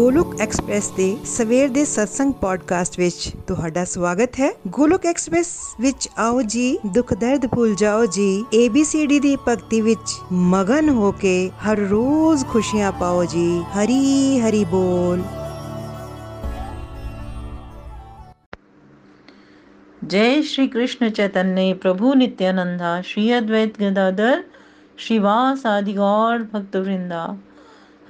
Golok express ਦੇ ਸਵੇਰ ਦੇ ਸਤਸੰਗ ਪੋਡਕਾਸਟ ਵਿੱਚ ਤੁਹਾਡਾ ਸਵਾਗਤ ਹੈ ਗੋਲੋਕ ਐਕਸਪ੍ਰੈਸ ਵਿੱਚ ਆਓ ਜੀ ਦੁੱਖ ਦਰਦ ਭੁੱਲ ਜਾਓ ਜੀ ABCD ਦੀ ਭਗਤੀ ਵਿੱਚ ਮਗਨ ਹੋ ਕੇ ਹਰ ਰੋਜ਼ ਖੁਸ਼ੀਆਂ ਪਾਓ ਜੀ ਹਰੀ ਹਰੀ ਬੋਲ जय श्री कृष्ण चैतन्य प्रभु नित्यानंदा श्री अद्वैत गदाधर श्रीवास आदि गौर भक्त वृंदा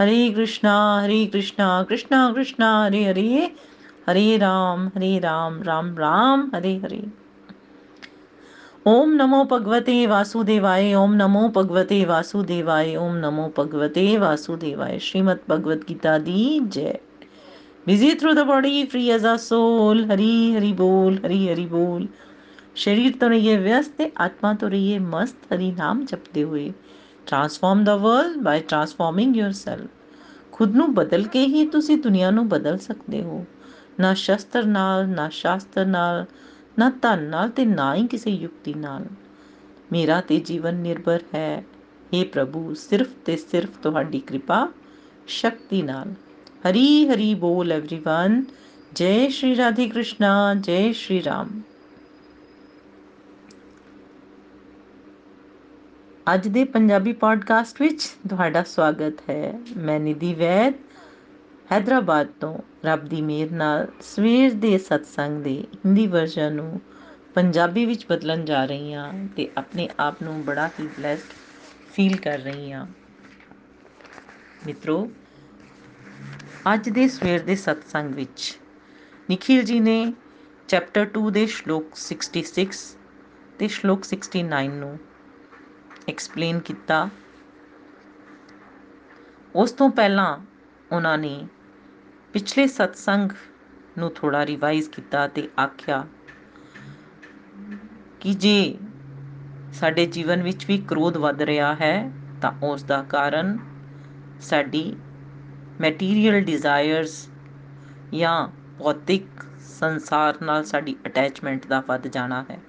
हरे कृष्णा हरे कृष्णा कृष्णा कृष्णा, हरे हरे। हरे राम हरे राम राम राम, हरे हरे। ओम नमो भगवते वासुदेवाय, ओम नमो भगवते वासुदेवाय, ओम नमो भगवते वासुदेवाय। श्रीमद भगवद गीता दी जय। Busy through the body free as a soul Hari, Hari बोल, हरी, हरि बोल। शरीर तो रहिए व्यस्त, आत्मा तो रहिए मस्त। हरि नाम जपते हुए। transform the world by transforming yourself ਖੁਦ ਨੂੰ ਬਦਲ ਕੇ ਹੀ ਤੁਸੀਂ ਦੁਨੀਆ ਨੂੰ ਬਦਲ ਸਕਦੇ ਹੋ ਨਾ ਸ਼ਸਤਰ ਨਾਲ ਨਾ ਸ਼ਾਸਤਰ ਨਾਲ ਨਾ ਧਨ ਨਾਲ ਤੇ ਨਾ ਹੀ ਕਿਸੇ ਯੁਕਤੀ ਨਾਲ ਮੇਰਾ ਤੇ ਜੀਵਨ ਨਿਰਭਰ ਹੈ हे ਪ੍ਰਭੂ ਸਿਰਫ ਤੇ ਸਿਰਫ ਤੁਹਾਡੀ ਕਿਰਪਾ ਸ਼ਕਤੀ ਨਾਲ हरी हरी बोल एवरीवन जय श्री राधे कृष्णा जय श्री राम ਅੱਜ ਦੇ ਪੰਜਾਬੀ ਪੋਡਕਾਸਟ ਵਿੱਚ ਤੁਹਾਡਾ ਸਵਾਗਤ ਹੈ। ਮੈਂ ਨਿਧੀ ਵੈਦ ਹైదరాబాద్ ਤੋਂ ਰੱਬ ਦੀ ਮਿਹਰ ਨਾਲ ਸਵੇਰ ਦੇ ਸਤਸੰਗ ਦੇ ਹਿੰਦੀ ਵਰਜਨ ਨੂੰ ਪੰਜਾਬੀ ਵਿੱਚ ਬਦਲਣ ਜਾ ਰਹੀ ਹਾਂ ਤੇ ਆਪਣੇ ਆਪ ਨੂੰ ਬੜਾ ਹੀ ਬlesed ਫੀਲ ਕਰ ਰਹੀ ਹਾਂ। ਮਿੱਤਰੋ, ਅੱਜ ਦੇ ਸਵੇਰ ਦੇ ਸਤਸੰਗ ਵਿੱਚ ਨikhil ਜੀ ਨੇ ਚੈਪਟਰ 2 ਦੇ ਸ਼ਲੋਕ 66 ਤੇ ਸ਼ਲੋਕ 69 ਨੂੰ ਐਕਸਪਲੇਨ ਕੀਤਾ। ਉਸ ਤੋਂ ਪਹਿਲਾਂ ਉਹਨਾਂ ਨੇ ਪਿਛਲੇ ਸਤਸੰਗ ਨੂੰ ਥੋੜਾ ਰਿਵਾਈਜ਼ ਕੀਤਾ ਤੇ ਆਖਿਆ ਕਿ ਜੇ ਸਾਡੇ ਜੀਵਨ ਵਿੱਚ ਵੀ ਕ੍ਰੋਧ ਵੱਧ ਰਿਹਾ ਹੈ, ਤਾਂ ਉਸ ਦਾ ਕਾਰਨ ਸਾਡੀ ਮਟੀਰੀਅਲ ਡਿਜ਼ਾਇਰਸ ਜਾਂ ਭੌਤਿਕ ਸੰਸਾਰ ਨਾਲ ਸਾਡੀ ਅਟੈਚਮੈਂਟ ਦਾ ਵੱਧ ਜਾਣਾ ਹੈ।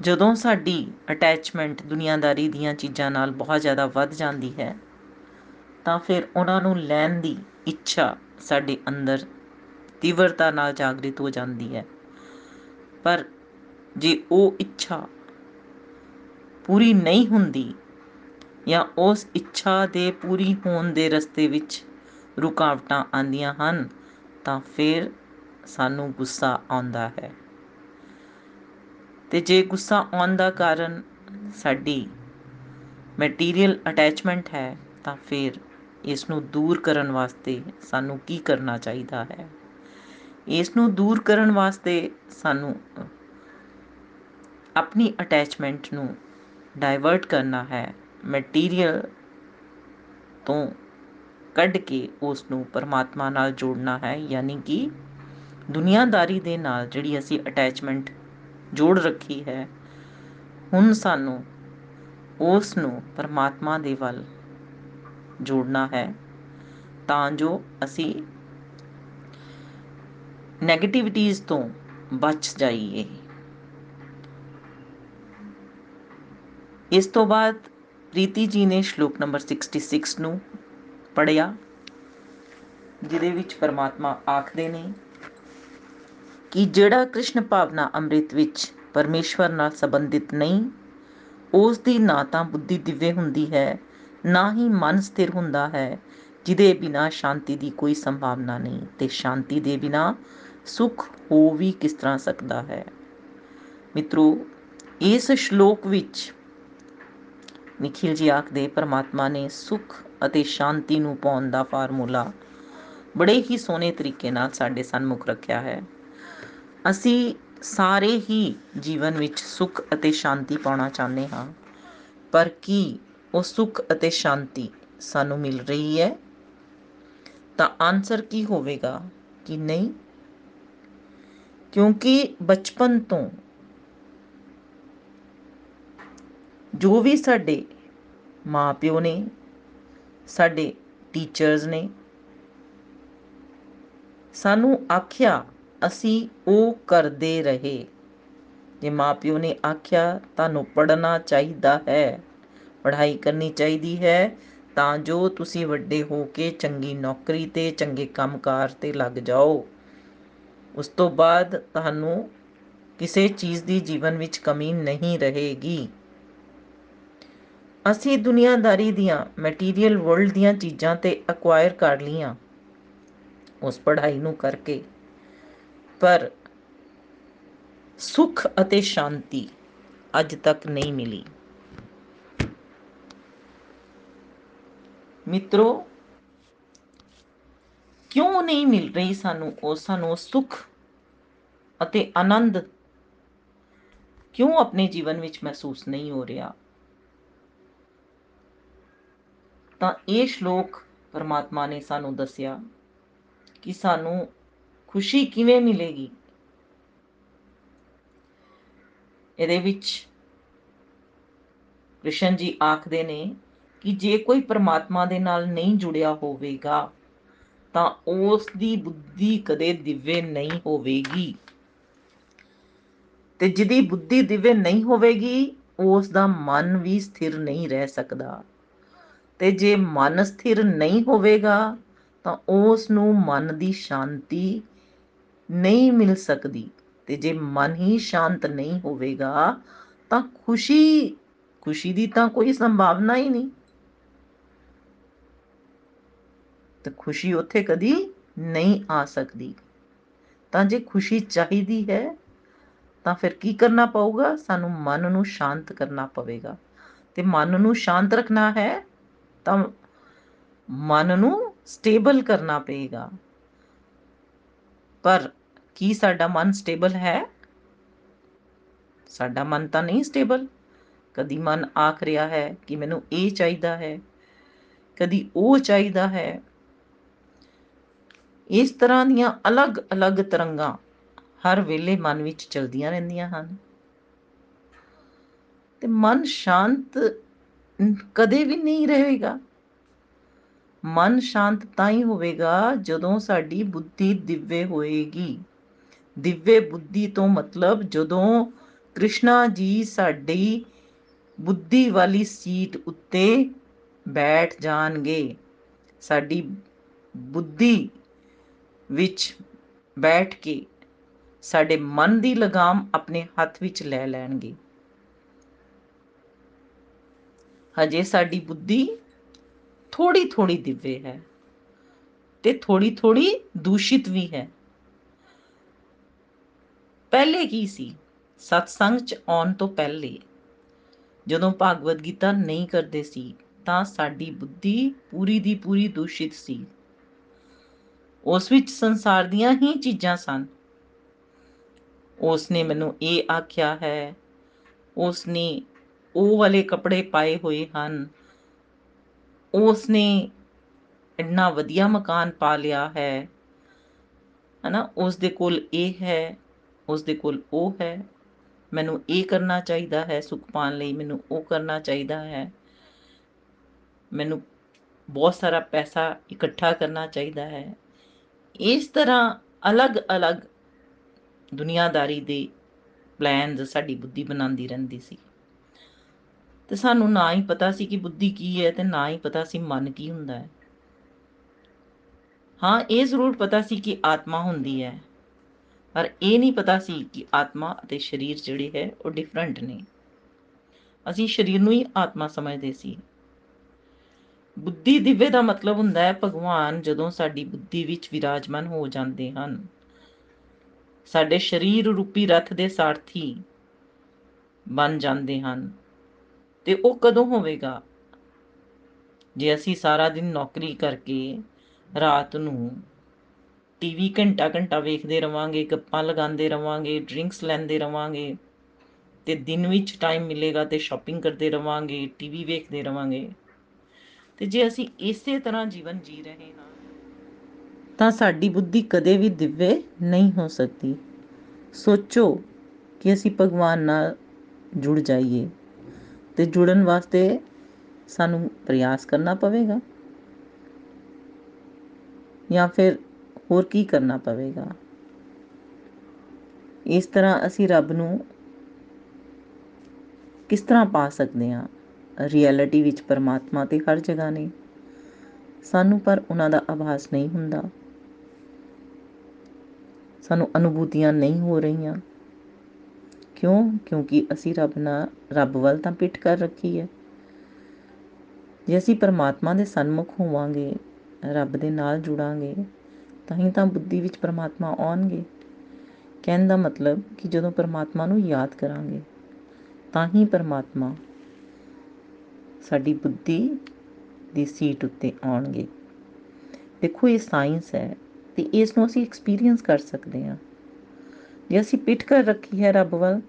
ਜਦੋਂ ਸਾਡੀ ਅਟੈਚਮੈਂਟ ਦੁਨੀਆਦਾਰੀ ਦੀਆਂ ਚੀਜ਼ਾਂ ਨਾਲ ਬਹੁਤ ਜ਼ਿਆਦਾ ਵੱਧ ਜਾਂਦੀ ਹੈ, ਤਾਂ ਫਿਰ ਉਹਨਾਂ ਨੂੰ ਲੈਣ ਦੀ ਇੱਛਾ ਸਾਡੇ ਅੰਦਰ ਤੀਵਰਤਾ ਨਾਲ ਜਾਗਰਿਤ ਹੋ ਜਾਂਦੀ ਹੈ। ਪਰ ਜੇ ਉਹ ਇੱਛਾ ਪੂਰੀ ਨਹੀਂ ਹੁੰਦੀ ਜਾਂ ਉਸ ਇੱਛਾ ਦੇ ਪੂਰੀ ਹੋਣ ਦੇ ਰਸਤੇ ਵਿੱਚ ਰੁਕਾਵਟਾਂ ਆਂਦੀਆਂ ਹਨ, ਤਾਂ ਫਿਰ ਸਾਨੂੰ ਗੁੱਸਾ ਆਉਂਦਾ ਹੈ। ਤੇ ਜੇ ਗੁੱਸਾ ਆਉਣ ਦਾ ਕਾਰਨ ਸਾਡੀ ਮਟੀਰੀਅਲ ਅਟੈਚਮੈਂਟ ਹੈ, ਤਾਂ ਫਿਰ ਇਸ ਨੂੰ ਦੂਰ ਕਰਨ ਵਾਸਤੇ ਸਾਨੂੰ ਕੀ ਕਰਨਾ ਚਾਹੀਦਾ ਹੈ? ਇਸ ਨੂੰ ਦੂਰ ਕਰਨ ਵਾਸਤੇ ਸਾਨੂੰ ਆਪਣੀ ਅਟੈਚਮੈਂਟ ਨੂੰ ਡਾਇਵਰਟ ਕਰਨਾ ਹੈ ਮਟੀਰੀਅਲ ਤੋਂ ਕੱਢ ਕੇ ਉਸ ਨੂੰ ਪਰਮਾਤਮਾ ਨਾਲ ਜੋੜਨਾ ਹੈ, ਯਾਨੀ ਕਿ ਦੁਨੀਆਦਾਰੀ ਦੇ ਨਾਲ ਜਿਹੜੀ ਅਸੀਂ ਅਟੈਚਮੈਂਟ ਜੋੜ ਰੱਖੀ ਹੈ। ਹੁਣ ਸਾਨੂੰ ਉਸ ਨੂੰ ਪਰਮਾਤਮਾ ਦੇ ਵੱਲ ਜੋੜਨਾ ਹੈ ਤਾਂ ਜੋ ਅਸੀਂ 네ਗੇਟਿਵਿਟੀਜ਼ ਤੋਂ ਬਚ ਜਾਈਏ। ਇਸ ਤੋਂ ਬਾਅਦ ਪ੍ਰੀਤੀ ਜੀ ਨੇ ਸ਼ਲੋਕ ਨੰਬਰ 66 ਨੂੰ ਪੜਿਆ ਜਿਹਦੇ ਵਿੱਚ ਪਰਮਾਤਮਾ ਆਖਦੇ ਨੇ ਕਿ ਜਿਹੜਾ ਕ੍ਰਿਸ਼ਨ ਭਾਵਨਾ ਅੰਮ੍ਰਿਤ ਵਿੱਚ ਪਰਮੇਸ਼ਵਰ ਨਾਲ ਸੰਬੰਧਿਤ ਨਹੀਂ ਉਸ ਦੀ ਨਾ ਤਾਂ ਬੁੱਧੀ ਦਿਵੇ ਹੁੰਦੀ ਹੈ, ਨਾ ਹੀ ਮਨ ਸਥਿਰ ਹੁੰਦਾ ਹੈ, ਜਿਹਦੇ ਬਿਨਾ ਸ਼ਾਂਤੀ ਦੀ ਕੋਈ ਸੰਭਾਵਨਾ ਨਹੀਂ ਤੇ ਸ਼ਾਂਤੀ ਦੇ ਬਿਨਾ ਸੁਖ ਹੋ ਵੀ ਕਿਸ ਤਰ੍ਹਾਂ ਸਕਦਾ ਹੈ। ਮਿੱਤਰੋ, ਇਸ ਸ਼ਲੋਕ ਵਿੱਚ ਨikhil ji ਆਖਦੇ, ਪਰਮਾਤਮਾ ਨੇ ਸੁਖ ਅਤੇ ਸ਼ਾਂਤੀ ਨੂੰ ਪਾਉਣ ਦਾ ਫਾਰਮੂਲਾ ਬੜੇ ਹੀ ਸੋਹਣੇ ਤਰੀਕੇ ਨਾਲ ਸਾਡੇ ਸਨਮੁਖ ਰੱਖਿਆ ਹੈ। ਅਸੀਂ ਸਾਰੇ ਹੀ ਜੀਵਨ ਵਿੱਚ ਸੁਖ ਅਤੇ ਸ਼ਾਂਤੀ ਪਾਉਣਾ ਚਾਹੁੰਦੇ ਹਾਂ। ਪਰ ਕੀ ਉਹ ਸੁਖ ਅਤੇ ਸ਼ਾਂਤੀ ਸਾਨੂੰ ਮਿਲ ਰਹੀ ਹੈ? ਤਾਂ ਆਨਸਰ ਕੀ ਹੋਵੇਗਾ ਕਿ ਨਹੀਂ? ਕਿਉਂਕਿ ਬਚਪਨ ਤੋਂ ਜੋ ਵੀ ਸਾਡੇ ਮਾਪਿਓ ਨੇ, ਸਾਡੇ ਟੀਚਰਸ ਨੇ ਸਾਨੂੰ ਆਖਿਆ ਅਸੀਂ ਉਹ ਕਰਦੇ ਰਹੇ। ਜੇ ਮਾਪਿਓ ਨੇ ਆਖਿਆ, ਤੁਹਾਨੂੰ ਪੜਨਾ ਚਾਹੀਦਾ ਹੈ, ਪੜ੍ਹਾਈ ਕਰਨੀ ਚਾਹੀਦੀ ਹੈ, ਤਾਂ ਜੋ ਤੁਸੀਂ ਵੱਡੇ ਹੋ ਕੇ ਚੰਗੀ ਨੌਕਰੀ ਤੇ ਚੰਗੇ ਕੰਮਕਾਰ ਤੇ ਲੱਗ ਜਾਓ। ਉਸ ਤੋਂ ਬਾਅਦ ਤੁਹਾਨੂੰ ਕਿਸੇ ਚੀਜ਼ ਦੀ ਜੀਵਨ ਵਿੱਚ ਕਮੀ ਨਹੀਂ ਰਹੇਗੀ। ਅਸੀਂ ਦੁਨੀਆਦਾਰੀ ਦੀਆਂ ਮਟੀਰੀਅਲ ਵਰਲਡ ਦੀਆਂ ਚੀਜ਼ਾਂ ਤੇ ਅਕਵਾਇਰ ਕਰ ਲੀਆਂ ਉਸ ਪੜ੍ਹਾਈ ਨੂੰ ਕਰਕੇ ਪਰ ਸੁਖ ਅਤੇ ਸ਼ਾਂਤੀ ਅੱਜ ਤੱਕ ਨਹੀਂ ਮਿਲੀ। ਮਿੱਤਰੋ, ਕਿਉਂ ਨਹੀਂ ਮਿਲ ਰਹੀ ਸਾਨੂੰ ਉਹ, ਸਾਨੂੰ ਸੁਖ ਅਤੇ ਆਨੰਦ? ਕਿਉਂ ਆਪਣੇ ਜੀਵਨ ਵਿੱਚ ਮਹਿਸੂਸ ਨਹੀਂ ਹੋ ਰਿਹਾ? ਤਾਂ ਇਹ ਸ਼ਲੋਕ ਪਰਮਾਤਮਾ ਨੇ ਸਾਨੂੰ ਦੱਸਿਆ ਕਿ ਸਾਨੂੰ ਖੁਸ਼ੀ ਕਿਵੇਂ ਮਿਲੇਗੀ? ਇਹਦੇ ਵਿੱਚ ਕ੍ਰਿਸ਼ਨ ਜੀ ਆਖਦੇ ਨੇ ਕਿ ਜੇ ਕੋਈ ਪਰਮਾਤਮਾ ਦੇ ਨਾਲ ਨਹੀਂ ਜੁੜਿਆ ਹੋਵੇਗਾ, ਤਾਂ ਉਸ ਦੀ ਬੁੱਧੀ ਕਦੇ ਦਿਵੇ ਨਹੀਂ ਹੋਵੇਗੀ। ਤੇ ਜਿਹਦੀ ਬੁੱਧੀ ਦਿਵੇ ਨਹੀਂ ਹੋਵੇਗੀ ਉਸ ਦਾ ਮਨ ਵੀ ਸਥਿਰ ਨਹੀਂ ਰਹਿ ਸਕਦਾ। ਤੇ ਜੇ ਮਨ ਸਥਿਰ ਨਹੀਂ ਹੋਵੇਗਾ, ਤਾਂ ਉਸ ਨੂੰ ਮਨ ਦੀ ਸ਼ਾਂਤੀ ਨਹੀਂ ਮਿਲ ਸਕਦੀ ਤੇ ਜੇ ਮਨ ਹੀ ਸ਼ਾਂਤ ਨਹੀਂ ਹੋਵੇਗਾ, ਤਾਂ ਖੁਸ਼ੀ ਖੁਸ਼ੀ ਦੀ ਤਾਂ ਕੋਈ ਸੰਭਾਵਨਾ ਹੀ ਨਹੀਂ। ਤੇ ਖੁਸ਼ੀ ਉੱਥੇ ਕਦੀ ਨਹੀਂ ਆ ਸਕਦੀ। ਤਾਂ ਜੇ ਖੁਸ਼ੀ ਚਾਹੀਦੀ ਹੈ, ਤਾਂ ਫਿਰ ਕੀ ਕਰਨਾ ਪਊਗਾ? ਸਾਨੂੰ ਮਨ ਨੂੰ ਸ਼ਾਂਤ ਕਰਨਾ ਪਵੇਗਾ। ਤੇ ਮਨ ਨੂੰ ਸ਼ਾਂਤ ਰੱਖਣਾ ਹੈ, ਤਾਂ ਮਨ ਨੂੰ ਸਟੇਬਲ ਕਰਨਾ ਪਏਗਾ। ਪਰ ਕੀ ਸਾਡਾ ਮਨ ਸਟੇਬਲ ਹੈ? ਸਾਡਾ ਮਨ ਤਾਂ ਨਹੀਂ ਸਟੇਬਲ ਕਦੀ ਮਨ ਆਖ ਰਿਹਾ ਹੈ ਕਿ ਮੈਨੂੰ ਇਹ ਚਾਹੀਦਾ ਹੈ, ਕਦੀ ਉਹ ਚਾਹੀਦਾ ਹੈ। ਇਸ ਤਰ੍ਹਾਂ ਦੀਆਂ ਅਲੱਗ-ਅਲੱਗ ਤਰੰਗਾਂ ਹਰ ਵੇਲੇ ਮਨ ਵਿੱਚ ਚਲਦੀਆਂ ਰਹਿੰਦੀਆਂ ਹਨ। ਤੇ ਮਨ ਸ਼ਾਂਤ ਕਦੇ ਵੀ ਨਹੀਂ ਰਹੇਗਾ। ਮਨ ਸ਼ਾਂਤ ਤਾਂ ਹੀ ਹੋਵੇਗਾ ਜਦੋਂ ਸਾਡੀ ਬੁੱਧੀ ਦਿਵੇ ਹੋਏਗੀ। ਦਿਵੇ ਬੁੱਧੀ ਤੋਂ ਮਤਲਬ ਜਦੋਂ ਕ੍ਰਿਸ਼ਨਾ ਜੀ ਸਾਡੀ ਬੁੱਧੀ ਵਾਲੀ ਸੀਟ ਉੱਤੇ ਬੈਠ ਜਾਣਗੇ, ਸਾਡੀ ਬੁੱਧੀ ਵਿੱਚ ਬੈਠ ਕੇ ਸਾਡੇ ਮਨ ਦੀ ਲਗਾਮ ਆਪਣੇ ਹੱਥ ਵਿੱਚ ਲੈ ਲੈਣਗੇ। ਹਜੇ ਸਾਡੀ ਬੁੱਧੀ ਥੋੜੀ ਥੋੜੀ ਦਿਵੇ ਹੈ ਤੇ ਥੋੜੀ ਥੋੜੀ ਦੂਸ਼ਿਤ ਵੀ ਹੈ। ਪਹਿਲੇ ਕੀ ਸੀ? ਸਤਸੰਗ ਚ ਆਉਣ ਤੋਂ ਪਹਿਲੇ। ਜਦੋਂ ਭਾਗਵਤ ਗੀਤਾ ਨਹੀਂ ਕਰਦੇ ਸੀ, ਤਾਂ ਸਾਡੀ ਬੁੱਧੀ ਪੂਰੀ ਦੀ ਪੂਰੀ ਦੂਸ਼ਿਤ ਸੀ। ਉਸ ਵਿੱਚ ਸੰਸਾਰ ਦੀਆਂ ਹੀ ਚੀਜ਼ਾਂ ਸਨ। ਉਸ ਨੇ ਮੈਨੂੰ ਇਹ ਆਖਿਆ ਹੈ ਉਸ ਨੇ ਉਹ ਵਾਲੇ ਕੱਪੜੇ ਪਾਏ ਹੋਏ ਹਨ। ਉਸ ਨੇ ਇੰਨਾ ਵਧੀਆ ਮਕਾਨ ਪਾ ਲਿਆ ਹੈ। ਹਨਾ ਉਸ ਦੇ ਕੋਲ ਇਹ ਹੈ ਉਸ ਦੇ ਕੋਲ ਉਹ ਹੈ। ਮੈਨੂੰ ਇਹ ਕਰਨਾ ਚਾਹੀਦਾ ਹੈ, ਸੁਖ ਪਾਣ ਲਈ ਮੈਨੂੰ ਉਹ ਕਰਨਾ ਚਾਹੀਦਾ ਹੈ। ਮੈਨੂੰ ਬਹੁਤ ਸਾਰਾ ਪੈਸਾ ਇਕੱਠਾ ਕਰਨਾ ਚਾਹੀਦਾ ਹੈ। ਇਸ ਤਰ੍ਹਾਂ ਅਲੱਗ-ਅਲੱਗ ਦੁਨੀਆਦਾਰੀ ਦੇ ਪਲਾਨਸ ਸਾਡੀ ਬੁੱਧੀ ਬਣਾਉਂਦੀ ਰਹਿੰਦੀ ਸੀ। ਤੇ ਸਾਨੂੰ ਨਾ ਹੀ ਪਤਾ ਸੀ ਕਿ ਬੁੱਧੀ ਕੀ ਹੈ ਤੇ ਨਾ ਹੀ ਪਤਾ ਸੀ ਮਨ ਕੀ ਹੁੰਦਾ ਹੈ। ਹਾਂ, ਇਹ ਜ਼ਰੂਰ ਪਤਾ ਸੀ ਕਿ ਆਤਮਾ ਹੁੰਦੀ ਹੈ। ਪਰ ਇਹ ਨਹੀਂ ਪਤਾ ਸੀ ਕਿ ਆਤਮਾ ਅਤੇ ਸਰੀਰ ਜਿਹੜੇ ਹੈ, ਉਹ ਡਿਫਰੈਂਟ ਨੇ। ਅਸੀਂ ਸਰੀਰ ਨੂੰ ਹੀ ਆਤਮਾ ਸਮਝਦੇ ਸੀ। ਬੁੱਧੀ ਦਿਵੇ ਦਾ ਮਤਲਬ ਹੁੰਦਾ ਹੈ, ਭਗਵਾਨ ਜਦੋਂ ਸਾਡੀ ਬੁੱਧੀ ਵਿੱਚ ਵਿਰਾਜਮਾਨ ਹੋ ਜਾਂਦੇ ਹਨ। ਸਾਡੇ ਸਰੀਰ ਰੂਪੀ ਰਥ ਦੇ ਸਾਰਥੀ ਬਣ ਜਾਂਦੇ ਹਨ ਤੇ ਉਹ ਕਦੋਂ ਹੋਵੇਗਾ? ਜੇ ਅਸੀਂ ਸਾਰਾ ਦਿਨ ਨੌਕਰੀ ਕਰਕੇ ਰਾਤ ਨੂੰ ਟੀਵੀ ਘੰਟਾ ਘੰਟਾ ਵੇਖਦੇ ਰਵਾਂਗੇ, ਗੱਪਾਂ ਲਗਾਉਂਦੇ ਰਵਾਂਗੇ ਡਰਿੰਕਸ ਲੈਂਦੇ ਰਵਾਂਗੇ ਤੇ ਦਿਨ ਵਿੱਚ ਟਾਈਮ ਮਿਲੇਗਾ ਤੇ ਸ਼ਾਪਿੰਗ ਕਰਦੇ ਰਵਾਂਗੇ ਟੀਵੀ ਵੇਖਦੇ ਰਵਾਂਗੇ। ਤੇ ਜੇ ਅਸੀਂ ਇਸੇ ਤਰ੍ਹਾਂ ਜੀਵਨ ਜੀ ਰਹੇ ਹਾਂ, ਤਾਂ ਸਾਡੀ ਬੁੱਧੀ ਕਦੇ ਵੀ ਦਿਵੇ ਨਹੀਂ ਹੋ ਸਕਦੀ। ਸੋਚੋ ਕਿ ਅਸੀਂ ਭਗਵਾਨ ਨਾਲ ਜੁੜ ਜਾਈਏ ਤੇ ਜੁੜਨ ਵਾਸਤੇ ਸਾਨੂੰ ਪ੍ਰਯਾਸ ਕਰਨਾ ਪਵੇਗਾ। ਜਾਂ ਫਿਰ ਹੋਰ ਕੀ ਕਰਨਾ ਪਵੇਗਾ? ਇਸ ਤਰ੍ਹਾਂ ਅਸੀਂ ਰੱਬ ਨੂੰ ਕਿਸ ਤਰ੍ਹਾਂ ਪਾ ਸਕਦੇ ਹਾਂ? ਰਿਐਲਿਟੀ ਵਿੱਚ ਪਰਮਾਤਮਾ ਤੇ ਹਰ ਜਗ੍ਹਾ ਨੇ। ਸਾਨੂੰ ਪਰ ਉਹਨਾਂ ਦਾ ਆਭਾਸ ਨਹੀਂ ਹੁੰਦਾ। ਸਾਨੂੰ ਅਨੁਭੂਤੀਆਂ ਨਹੀਂ ਹੋ ਰਹੀਆਂ। ਕਿਉਂ? ਕਿਉਂਕਿ ਅਸੀਂ ਰੱਬ ਨਾਲ, ਰੱਬ ਵੱਲ ਤਾਂ ਪਿੱਠ ਕਰ ਰੱਖੀ ਹੈ। ਜੇ ਅਸੀਂ ਪਰਮਾਤਮਾ ਦੇ ਸਨਮੁਖ ਹੋਵਾਂਗੇ, ਰੱਬ ਦੇ ਨਾਲ ਜੁੜਾਂਗੇ ਤਾਂ ਹੀ ਤਾਂ ਬੁੱਧੀ ਵਿੱਚ ਪਰਮਾਤਮਾ ਆਉਣਗੇ। ਕਹਿਣ ਦਾ ਮਤਲਬ ਕਿ ਜਦੋਂ ਪਰਮਾਤਮਾ ਨੂੰ ਯਾਦ ਕਰਾਂਗੇ, ਤਾਂ ਹੀ ਪਰਮਾਤਮਾ ਸਾਡੀ ਬੁੱਧੀ ਦੀ ਸੀਟ ਉੱਤੇ ਆਉਣਗੇ। ਦੇਖੋ, ਇਹ ਸਾਇੰਸ ਹੈ ਤੇ ਇਸ ਨੂੰ ਅਸੀਂ ਐਕਸਪੀਰੀਅੰਸ ਕਰ ਸਕਦੇ ਹਾਂ। ਜੇ ਅਸੀਂ ਪਿੱਠ ਕਰ ਰੱਖੀ ਹੈ ਰੱਬ ਵੱਲ,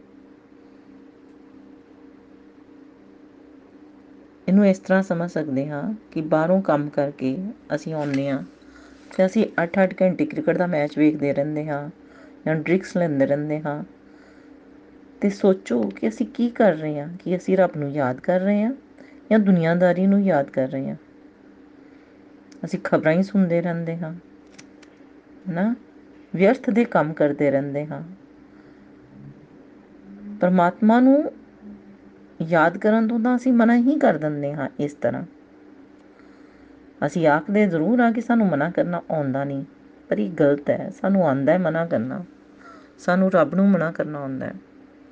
ਇਹਨੂੰ ਇਸ ਤਰ੍ਹਾਂ ਸਮਝ ਸਕਦੇ ਹਾਂ ਕਿ ਬਾਹਰੋਂ ਕੰਮ ਕਰਕੇ ਅਸੀਂ ਆਉਂਦੇ ਹਾਂ ਤੇ ਅਸੀਂ 8-8 ਘੰਟੇ ਕ੍ਰਿਕਟ ਦਾ ਮੈਚ ਵੇਖਦੇ ਰਹਿੰਦੇ ਹਾਂ, ਜਾਂ ਡਰਿੰਕਸ ਲੈਂਦੇ ਰਹਿੰਦੇ ਹਾਂ। ਤੇ ਸੋਚੋ ਕਿ ਅਸੀਂ ਕੀ ਕਰ ਰਹੇ ਹਾਂ, ਕਿ ਅਸੀਂ ਰੱਬ ਨੂੰ ਯਾਦ ਕਰ ਰਹੇ ਹਾਂ, ਜਾਂ ਦੁਨੀਆਦਾਰੀ ਨੂੰ ਯਾਦ ਕਰ ਰਹੇ ਹਾਂ। ਅਸੀਂ ਖਬਰਾਂ ਹੀ ਸੁਣਦੇ ਰਹਿੰਦੇ ਹਾਂ ਨਾ ਵਿਅਰਥ ਦੇ ਕੰਮ ਕਰਦੇ ਰਹਿੰਦੇ ਹਾਂ। ਪਰਮਾਤਮਾ ਨੂੰ ਯਾਦ ਕਰਨ ਤੋਂ ਤਾਂ ਅਸੀਂ ਮਨਾ ਹੀ ਕਰ ਦਿੰਦੇ ਹਾਂ ਇਸ ਤਰ੍ਹਾਂ। ਅਸੀਂ ਆਖਦੇ ਜ਼ਰੂਰ ਆ ਕਿ ਸਾਨੂੰ ਮਨਾ ਕਰਨਾ ਆਉਂਦਾ ਨਹੀਂ, ਪਰ ਇਹ ਗਲਤ ਹੈ, ਸਾਨੂੰ ਆਉਂਦਾ ਹੈ ਮਨਾ ਕਰਨਾ। ਸਾਨੂੰ ਰੱਬ ਨੂੰ ਮਨਾ ਕਰਨਾ ਆਉਂਦਾ ਹੈ।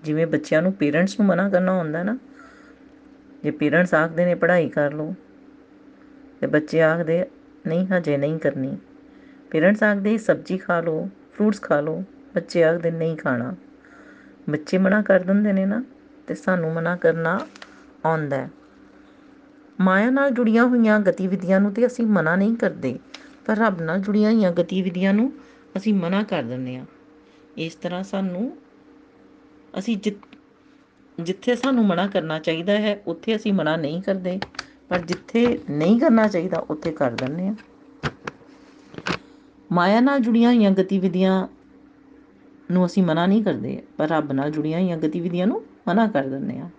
ਜਿਵੇਂ ਬੱਚਿਆਂ ਨੂੰ ਪੇਰੈਂਟਸ ਨੂੰ ਮਨਾ ਕਰਨਾ ਆਉਂਦਾ ਨਾ, ਜੇ ਪੇਰੈਂਟਸ ਆਖਦੇ ਨੇ ਪੜ੍ਹਾਈ ਕਰ ਲਓ, ਤੇ ਬੱਚੇ ਆਖਦੇ ਨਹੀਂ, ਹਜੇ ਨਹੀਂ ਕਰਨੀ। ਪੇਰੈਂਟਸ ਆਖਦੇ ਸਬਜ਼ੀ ਖਾ ਲਓ, ਫਰੂਟਸ ਖਾ ਲਓ, ਬੱਚੇ ਆਖਦੇ ਨਹੀਂ ਖਾਣਾ। ਬੱਚੇ ਮਨਾ ਕਰ ਦਿੰਦੇ ਨੇ ਨਾ, ਤੇ ਸਾਨੂੰ ਮਨਾ ਕਰਨਾ ਆਉਂਦਾ ਹੈ। ਮਾਇਆ ਨਾਲ ਜੁੜੀਆਂ ਹੋਈਆਂ ਗਤੀਵਿਧੀਆਂ ਨੂੰ ਤੇ ਅਸੀਂ ਮਨਾ ਨਹੀਂ ਕਰਦੇ, ਪਰ ਰੱਬ ਨਾਲ ਜੁੜੀਆਂ ਹੋਈਆਂ ਗਤੀਵਿਧੀਆਂ ਨੂੰ ਅਸੀਂ ਮਨਾ ਕਰ ਦਿੰਦੇ ਹਾਂ। ਇਸ ਤਰ੍ਹਾਂ ਸਾਨੂੰ, ਅਸੀਂ ਜਿੱਥੇ ਸਾਨੂੰ ਮਨਾ ਕਰਨਾ ਚਾਹੀਦਾ ਹੈ, ਉੱਥੇ ਅਸੀਂ ਮਨਾ ਨਹੀਂ ਕਰਦੇ, ਪਰ ਜਿੱਥੇ ਨਹੀਂ ਕਰਨਾ ਚਾਹੀਦਾ, ਉੱਥੇ ਕਰ ਦਿੰਦੇ ਹਾਂ। ਮਾਇਆ ਨਾਲ ਜੁੜੀਆਂ ਹੋਈਆਂ ਗਤੀਵਿਧੀਆਂ ਨੂੰ ਅਸੀਂ ਮਨਾ ਨਹੀਂ ਕਰਦੇ, ਪਰ ਰੱਬ ਨਾਲ ਜੁੜੀਆਂ ਹੋਈਆਂ ਗਤੀਵਿਧੀਆਂ ਨੂੰ ਮਨਾ ਕਰ ਦਿੰਦੇ ਹਾਂ।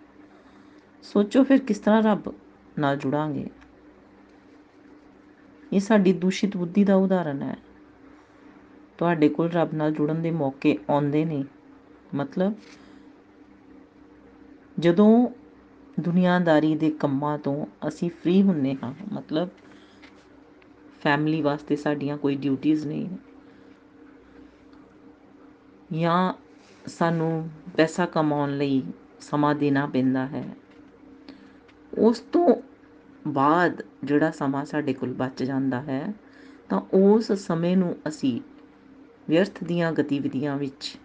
ਸੋਚੋ ਫਿਰ ਕਿਸ ਤਰ੍ਹਾਂ ਰੱਬ ਨਾਲ ਜੁੜਾਂਗੇ। ਇਹ ਸਾਡੀ ਦੂਸ਼ਿਤ ਬੁੱਧੀ ਦਾ ਉਦਾਹਰਣ ਹੈ। ਤੁਹਾਡੇ ਕੋਲ ਰੱਬ ਨਾਲ ਜੁੜਨ ਦੇ ਮੌਕੇ ਆਉਂਦੇ ਨੇ। ਮਤਲਬ, ਜਦੋਂ ਦੁਨੀਆਦਾਰੀ ਦੇ ਕੰਮਾਂ ਤੋਂ ਅਸੀਂ ਫ੍ਰੀ ਹੁੰਨੇ ਹਾਂ, ਮਤਲਬ ਫੈਮਿਲੀ ਵਾਸਤੇ ਸਾਡੀਆਂ ਕੋਈ ਡਿਊਟੀਆਂ ਨਹੀਂ ਜਾਂ ਸਾਨੂੰ ਪੈਸਾ ਕਮਾਉਣ ਲਈ ਸਮਾਂ ਦੇਣਾ ਪੈਂਦਾ ਹੈ। ਉਸ ਤੋਂ ਬਾਅਦ ਜਿਹੜਾ ਸਮਾਂ ਸਾਡੇ ਕੋਲ ਬਚ ਜਾਂਦਾ ਹੈ, ਤਾਂ ਉਸ ਸਮੇਂ ਨੂੰ ਅਸੀਂ ਵਿਅਰਥ ਦੀਆਂ ਗਤੀਵਿਧੀਆਂ ਵਿੱਚ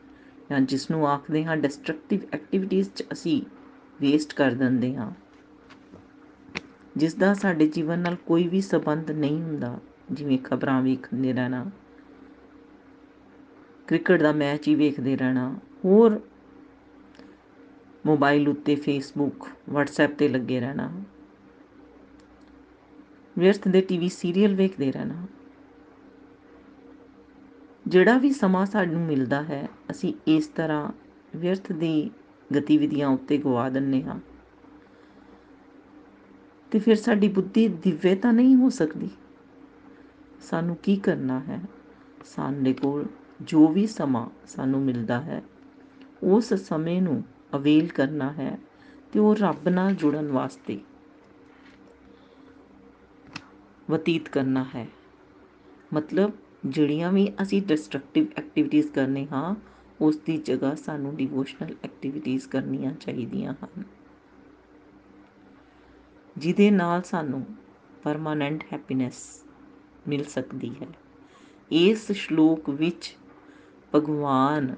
ਜਾਂ ਜਿਸ ਨੂੰ ਆਖਦੇ ਹਾਂ ਡਿਸਟਰਕਟਿਵ ਐਕਟੀਵਿਟੀਜ਼ 'ਚ ਅਸੀਂ ਵੇਸਟ ਕਰ ਦਿੰਦੇ ਹਾਂ। ਜਿਸ ਦਾ ਸਾਡੇ ਜੀਵਨ ਨਾਲ ਕੋਈ ਵੀ ਸਬੰਧ ਨਹੀਂ ਹੁੰਦਾ, ਜਿਵੇਂ ਖਬਰਾਂ ਵੇਖਦੇ ਰਹਿਣਾ, ਕ੍ਰਿਕਟ ਦਾ ਮੈਚ ਹੀ ਵੇਖਦੇ ਰਹਿਣਾ, ਹੋਰ ਮੋਬਾਈਲ ਉੱਤੇ ਫੇਸਬੁੱਕ WhatsApp ਤੇ ਲੱਗੇ ਰਹਿਣਾ ਵਿਅਰਥ ਦੇ ਟੀਵੀ ਸੀਰੀਅਲ ਵੇਖਦੇ ਰਹਿਣਾ। ਜਿਹੜਾ ਵੀ ਸਮਾਂ ਸਾਨੂੰ ਮਿਲਦਾ ਹੈ, ਅਸੀਂ ਇਸ ਤਰ੍ਹਾਂ ਵਿਅਰਥ ਦੀ ਗਤੀਵਿਧੀਆਂ ਉੱਤੇ ਗਵਾ ਦਿੰਨੇ ਹਾਂ। ਤੇ ਫਿਰ ਸਾਡੀ ਬੁੱਧੀ ਦਿਵੇ ਤਾਂ ਨਹੀਂ ਹੋ ਸਕਦੀ। ਸਾਨੂੰ ਕੀ ਕਰਨਾ ਹੈ? ਸਾਡੇ ਕੋਲ ਜੋ ਵੀ ਸਮਾਂ ਸਾਨੂੰ ਮਿਲਦਾ ਹੈ, ਉਸ ਸਮੇਂ ਨੂੰ ਅਵੇਲ ਕਰਨਾ ਹੈ ਤੇ ਉਹ ਰੱਬ ਨਾਲ ਜੁੜਨ ਵਾਸਤੇ। ਬਤੀਤ ਕਰਨਾ ਹੈ। ਮਤਲਬ ਜਿਹੜੀਆਂ ਵੀ ਅਸੀਂ ਡਿਸਟਰਕਟਿਵ ਐਕਟੀਵਿਟੀਜ਼ ਕਰਨੇ ਹਾਂ ਉਸ ਦੀ ਜਗ੍ਹਾ ਸਾਨੂੰ ਡਿਵੋਸ਼ਨਲ ਐਕਟੀਵਿਟੀਜ਼ ਕਰਨੀਆਂ ਚਾਹੀਦੀਆਂ ਹਨ। ਜਿਹਦੇ ਨਾਲ ਸਾਨੂੰ ਪਰਮਾਨੈਂਟ ਹੈਪੀਨੈਸ ਮਿਲ ਸਕਦੀ ਹੈ। ਇਸ ਸ਼ਲੋਕ ਵਿੱਚ ਭਗਵਾਨ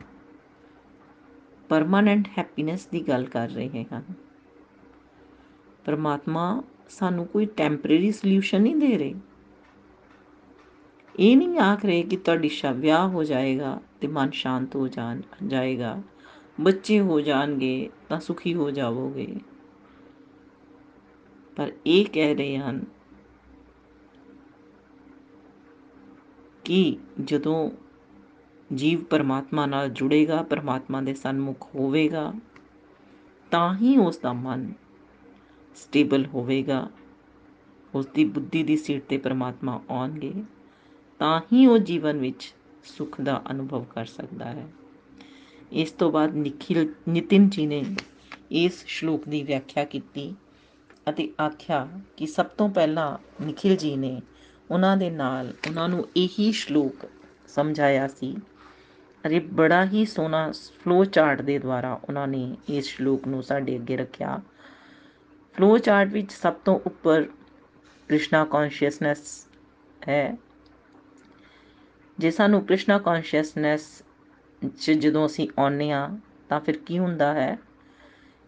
ਪਰਮਾਨੈਂਟ ਹੈਪੀਨੈਸ ਦੀ ਗੱਲ ਕਰ ਰਹੇ ਹਨ। ਪਰਮਾਤਮਾ ਸਾਨੂੰ ਕੋਈ ਟੈਂਪਰੇਰੀ ਸੋਲੂਸ਼ਨ ਨਹੀਂ ਦੇ ਰਹੇ। ਇਹ ਨਹੀਂ ਆਖ ਰਹੇ ਕਿ ਤੁਹਾਡੀ ਸ਼ਾ ਵਿਆਹ ਹੋ ਜਾਏਗਾ ਤੇ ਮਨ ਸ਼ਾਂਤ ਹੋ ਜਾਣ, ਜਾਏਗਾ। ਬੱਚੇ ਹੋ ਜਾਣਗੇ ਤਾਂ ਸੁਖੀ ਹੋ ਜਾਵੋਗੇ। ਪਰ ਇਹ ਕਹਿ ਰਹੇ ਹਨ ਕਿ ਜਦੋਂ ਜੀਵ ਪਰਮਾਤਮਾ ਨਾਲ ਜੁੜੇਗਾ, ਪਰਮਾਤਮਾ ਦੇ ਸਨਮੁਖ ਹੋਵੇਗਾ, ਤਾਂ ਹੀ ਉਸ ਦਾ ਮਨ ਸਟੇਬਲ ਹੋਵੇਗਾ ਉਸ ਦੀ ਬੁੱਧੀ ਦੀ ਸੀਟ ਤੇ ਪਰਮਾਤਮਾ ਆਉਣਗੇ, ਤਾਂ ਹੀ ਉਹ ਜੀਵਨ ਵਿੱਚ ਸੁੱਖ ਦਾ ਅਨੁਭਵ ਕਰ ਸਕਦਾ ਹੈ। ਇਸ ਤੋਂ ਬਾਅਦ ਨikhil, ਨਿਤਿਨ ਜੀ ਨੇ ਇਸ ਸ਼ਲੋਕ ਦੀ ਵਿਆਖਿਆ ਕੀਤੀ ਅਤੇ ਆਖਿਆ ਕਿ ਸਭ ਤੋਂ ਪਹਿਲਾਂ ਨikhil ji ਨੇ ਉਹਨਾਂ ਦੇ ਨਾਲ ਉਹਨਾਂ ਨੂੰ ਇਹੀ ਸ਼ਲੋਕ ਸਮਝਾਇਆ ਸੀ। ਅਰੇ ਬੜਾ ਹੀ ਸੋਹਣਾ ਫਲੋ ਚਾਰਟ ਦੇ ਦੁਆਰਾ ਉਹਨਾਂ ਨੇ ਇਸ ਸ਼ਲੋਕ ਨੂੰ ਸਾਡੇ ਅੱਗੇ ਰੱਖਿਆ। ਫਲੋ ਚਾਰਟ ਵਿੱਚ ਸਭ ਤੋਂ ਉੱਪਰ ਕ੍ਰਿਸ਼ਨਾ ਕੌਨਸ਼ੀਅਸਨੈਸ ਹੈ। ਜੇ ਸਾਨੂੰ ਕ੍ਰਿਸ਼ਨਾ ਕੌਨਸ਼ੀਅਸਨੈਸ ਚ ਜਦੋਂ ਅਸੀਂ ਆਉਂਦੇ ਆ ਤਾਂ ਫਿਰ ਕੀ ਹੁੰਦਾ ਹੈ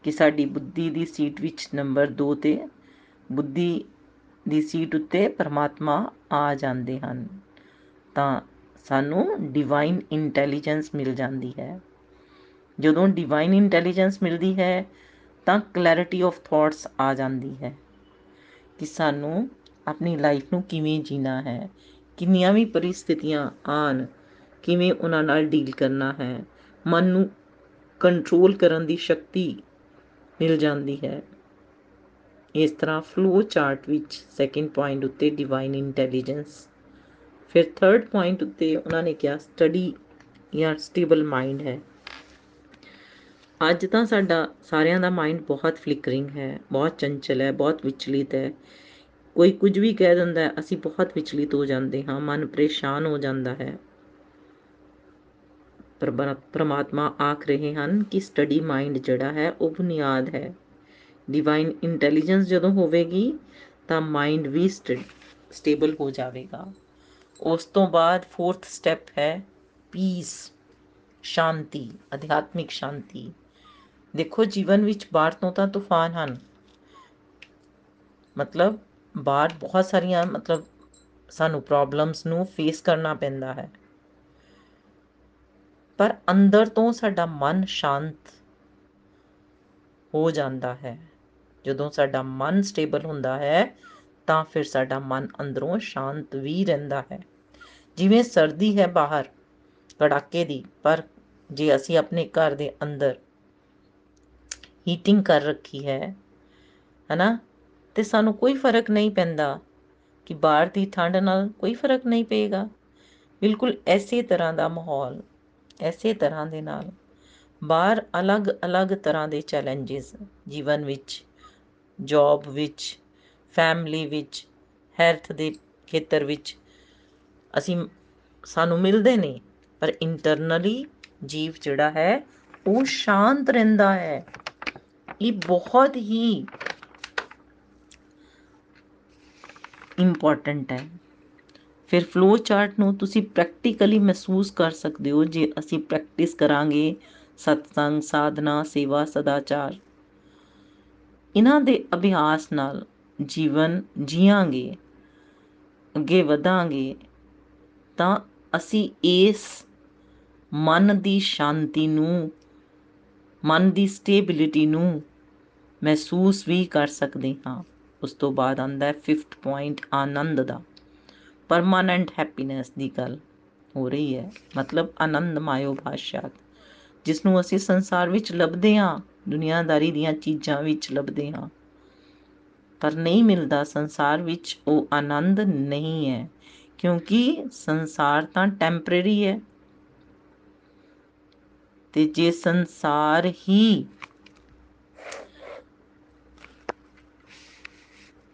ਕਿ ਸਾਡੀ ਬੁੱਧੀ ਦੀ ਸੀਟ ਵਿੱਚ ਨੰਬਰ 2 ਤੇ ਬੁੱਧੀ ਦੀ ਸੀਟ ਉੱਤੇ ਪਰਮਾਤਮਾ ਆ ਜਾਂਦੇ ਹਨ, ਤਾਂ ਸਾਨੂੰ ਡਿਵਾਈਨ ਇੰਟੈਲੀਜੈਂਸ ਮਿਲ ਜਾਂਦੀ ਹੈ। ਜਦੋਂ ਡਿਵਾਈਨ ਇੰਟੈਲੀਜੈਂਸ ਮਿਲਦੀ ਹੈ ਤਾਂ ਕਲੈਰਿਟੀ ਆਫ ਥਾਟਸ ਆ ਜਾਂਦੀ ਹੈ ਕਿ ਸਾਨੂੰ ਆਪਣੀ ਲਾਈਫ ਨੂੰ ਕਿਵੇਂ ਜੀਣਾ ਹੈ, ਕਿੰਨੀਆਂ ਵੀ ਪਰਿਸਥਿਤੀਆਂ ਆਣ ਕਿਵੇਂ ਉਹਨਾਂ ਨਾਲ ਡੀਲ ਕਰਨਾ ਹੈ, ਮਨ ਨੂੰ ਕੰਟਰੋਲ ਕਰਨ ਦੀ ਸ਼ਕਤੀ ਮਿਲ ਜਾਂਦੀ ਹੈ। ਇਸ ਤਰ੍ਹਾਂ ਫਲੋ ਚਾਰਟ ਵਿੱਚ ਸੈਕਿੰਡ ਪੁਆਇੰਟ ਉੱਤੇ ਡਿਵਾਈਨ ਇੰਟੈਲੀਜੈਂਸ ਫਿਰ ਥਰਡ ਪੁਆਇੰਟ ਉੱਤੇ ਉਹਨਾਂ ਨੇ ਕਿਹਾ ਸਟੱਡੀ ਜਾਂ ਸਟੇਬਲ ਮਾਈਂਡ ਹੈ। ਅੱਜ ਤਾਂ ਸਾਡਾ ਸਾਰਿਆਂ ਦਾ ਮਾਈਂਡ ਬਹੁਤ ਫਲਿਕਰਿੰਗ ਹੈ, ਬਹੁਤ ਚੰਚਲ ਹੈ, ਬਹੁਤ ਵਿਚਲਿਤ ਹੈ। ਕੋਈ ਕੁਝ ਵੀ ਕਹਿ ਦਿੰਦਾ ਹੈ, ਅਸੀਂ ਬਹੁਤ ਵਿਚਲਿਤ ਹੋ ਜਾਂਦੇ ਹਾਂ, ਮਨ ਪਰੇਸ਼ਾਨ ਹੋ ਜਾਂਦਾ ਹੈ। ਪਰ ਪਰਮਾਤਮਾ ਆਖ ਰਹੇ ਹਨ ਕਿ ਸਟੱਡੀ ਮਾਈਂਡ ਜਿਹੜਾ ਹੈ, ਉਹ ਬੁਨਿਆਦ ਹੈ। ਡਿਵਾਈਨ ਇੰਟੈਲੀਜੈਂਸ ਜਦੋਂ ਹੋਵੇਗੀ, ਤਾਂ ਮਾਈਂਡ ਵੀ ਸਟੇਬਲ ਹੋ ਜਾਵੇਗਾ। ਉਸ ਤੋਂ ਬਾਅਦ ਫੋਰਥ ਸਟੈਪ ਹੈ ਪੀਸ ਸ਼ਾਂਤੀ, ਅਧਿਆਤਮਿਕ ਸ਼ਾਂਤੀ। ਦੇਖੋ, ਜੀਵਨ ਵਿੱਚ ਬਾਹਰ ਤੋਂ ਤਾਂ ਤੂਫਾਨ ਹਨ। ਮਤਲਬ ਬਾਹਰ ਬਹੁਤ ਸਾਰੀਆਂ, ਮਤਲਬ ਸਾਨੂੰ ਪ੍ਰੋਬਲਮਸ ਨੂੰ ਫੇਸ ਕਰਨਾ ਪੈਂਦਾ ਹੈ। ਪਰ ਅੰਦਰ ਤੋਂ ਸਾਡਾ ਮਨ ਸ਼ਾਂਤ ਹੋ ਜਾਂਦਾ ਹੈ। ਜਦੋਂ ਸਾਡਾ ਮਨ ਸਟੇਬਲ ਹੁੰਦਾ ਹੈ, ਤਾਂ ਫਿਰ ਸਾਡਾ ਮਨ ਅੰਦਰੋਂ ਸ਼ਾਂਤ ਵੀ ਰਹਿੰਦਾ ਹੈ। ਜਿਵੇਂ ਸਰਦੀ ਹੈ ਬਾਹਰ, ਕੜਾਕੇ ਦੀ, ਪਰ ਜੇ ਅਸੀਂ ਆਪਣੇ ਘਰ ਦੇ ਅੰਦਰ ਹੀਟਿੰਗ ਕਰ ਰੱਖੀ ਹੈ, ਹਨਾ? ਤੇ ਸਾਨੂੰ ਕੋਈ ਫ਼ਰਕ ਨਹੀਂ ਪੈਂਦਾ ਕਿ ਬਾਹਰ ਦੀ ਠੰਡ ਨਾਲ ਕੋਈ ਫ਼ਰਕ ਨਹੀਂ ਪਏਗਾ। ਬਿਲਕੁਲ ਐਸੇ ਤਰ੍ਹਾਂ ਦਾ ਮਾਹੌਲ, ਐਸੇ ਤਰ੍ਹਾਂ ਦੇ ਨਾਲ, ਬਾਹਰ ਅਲੱਗ-ਅਲੱਗ ਤਰ੍ਹਾਂ ਦੇ ਚੈਲੰਜਸ ਜੀਵਨ ਵਿੱਚ ਜੌਬ ਵਿੱਚ ਫੈਮਿਲੀ ਵਿੱਚ ਹੈਲਥ ਦੇ ਖੇਤਰ ਵਿੱਚ ਅਸੀਂ ਸਾਨੂੰ ਮਿਲਦੇ ਨੇ, ਪਰ ਇੰਟਰਨਲੀ ਜੀਵ ਜਿਹੜਾ ਹੈ ਉਹ ਸ਼ਾਂਤ ਰਹਿੰਦਾ ਹੈ। ਇਹ ਬਹੁਤ ਹੀ ਇੰਪੋਰਟੈਂਟ ਹੈ। ਫਿਰ ਫਲੋ ਚਾਰਟ ਨੂੰ ਤੁਸੀਂ ਪ੍ਰੈਕਟੀਕਲੀ ਮਹਿਸੂਸ ਕਰ ਸਕਦੇ ਹੋ ਜੇ ਅਸੀਂ ਪ੍ਰੈਕਟਿਸ ਕਰਾਂਗੇ ਸਤਸੰਗ, ਸਾਧਨਾ, ਸੇਵਾ, ਸਦਾਚਾਰ। ਇਹਨਾਂ ਦੇ ਅਭਿਆਸ ਨਾਲ ਜੀਵਨ ਜੀਵਾਂਗੇ ਅੱਗੇ ਵਧਾਂਗੇ, ਤਾਂ ਅਸੀਂ ਇਸ ਮਨ ਦੀ ਸ਼ਾਂਤੀ ਨੂੰ ਮਨ ਦੀ ਸਟੇਬਿਲਿਟੀ ਨੂੰ ਮਹਿਸੂਸ ਵੀ ਕਰ ਸਕਦੇ ਹਾਂ। ਉਸ ਤੋਂ ਬਾਅਦ ਆਂਦਾ ਹੈ 5th ਪੁਆਇੰਟ ਆਨੰਦ ਦਾ। ਪਰਮਾਨੈਂਟ ਹੈਪੀਨੈਸ ਦੀ ਗੱਲ ਹੋ ਰਹੀ ਹੈ। ਮਤਲਬ ਆਨੰਦ ਮਾਇਓ ਭਾਸ਼ਾਤ ਜਿਸ ਨੂੰ ਅਸੀਂ ਸੰਸਾਰ ਵਿੱਚ ਲੱਭਦੇ ਹਾਂ, ਦੁਨੀਆਦਾਰੀ ਦੀਆਂ ਚੀਜ਼ਾਂ ਵਿੱਚ ਲੱਭਦੇ ਹਾਂ। ਪਰ ਨਹੀਂ ਮਿਲਦਾ ਸੰਸਾਰ ਵਿੱਚ, ਉਹ ਆਨੰਦ ਨਹੀਂ ਹੈ। ਕਿਉਂਕਿ ਸੰਸਾਰ ਤਾਂ ਟੈਂਪਰੇਰੀ ਹੈ। ਤੇ ਜੇ ਸੰਸਾਰ ਹੀ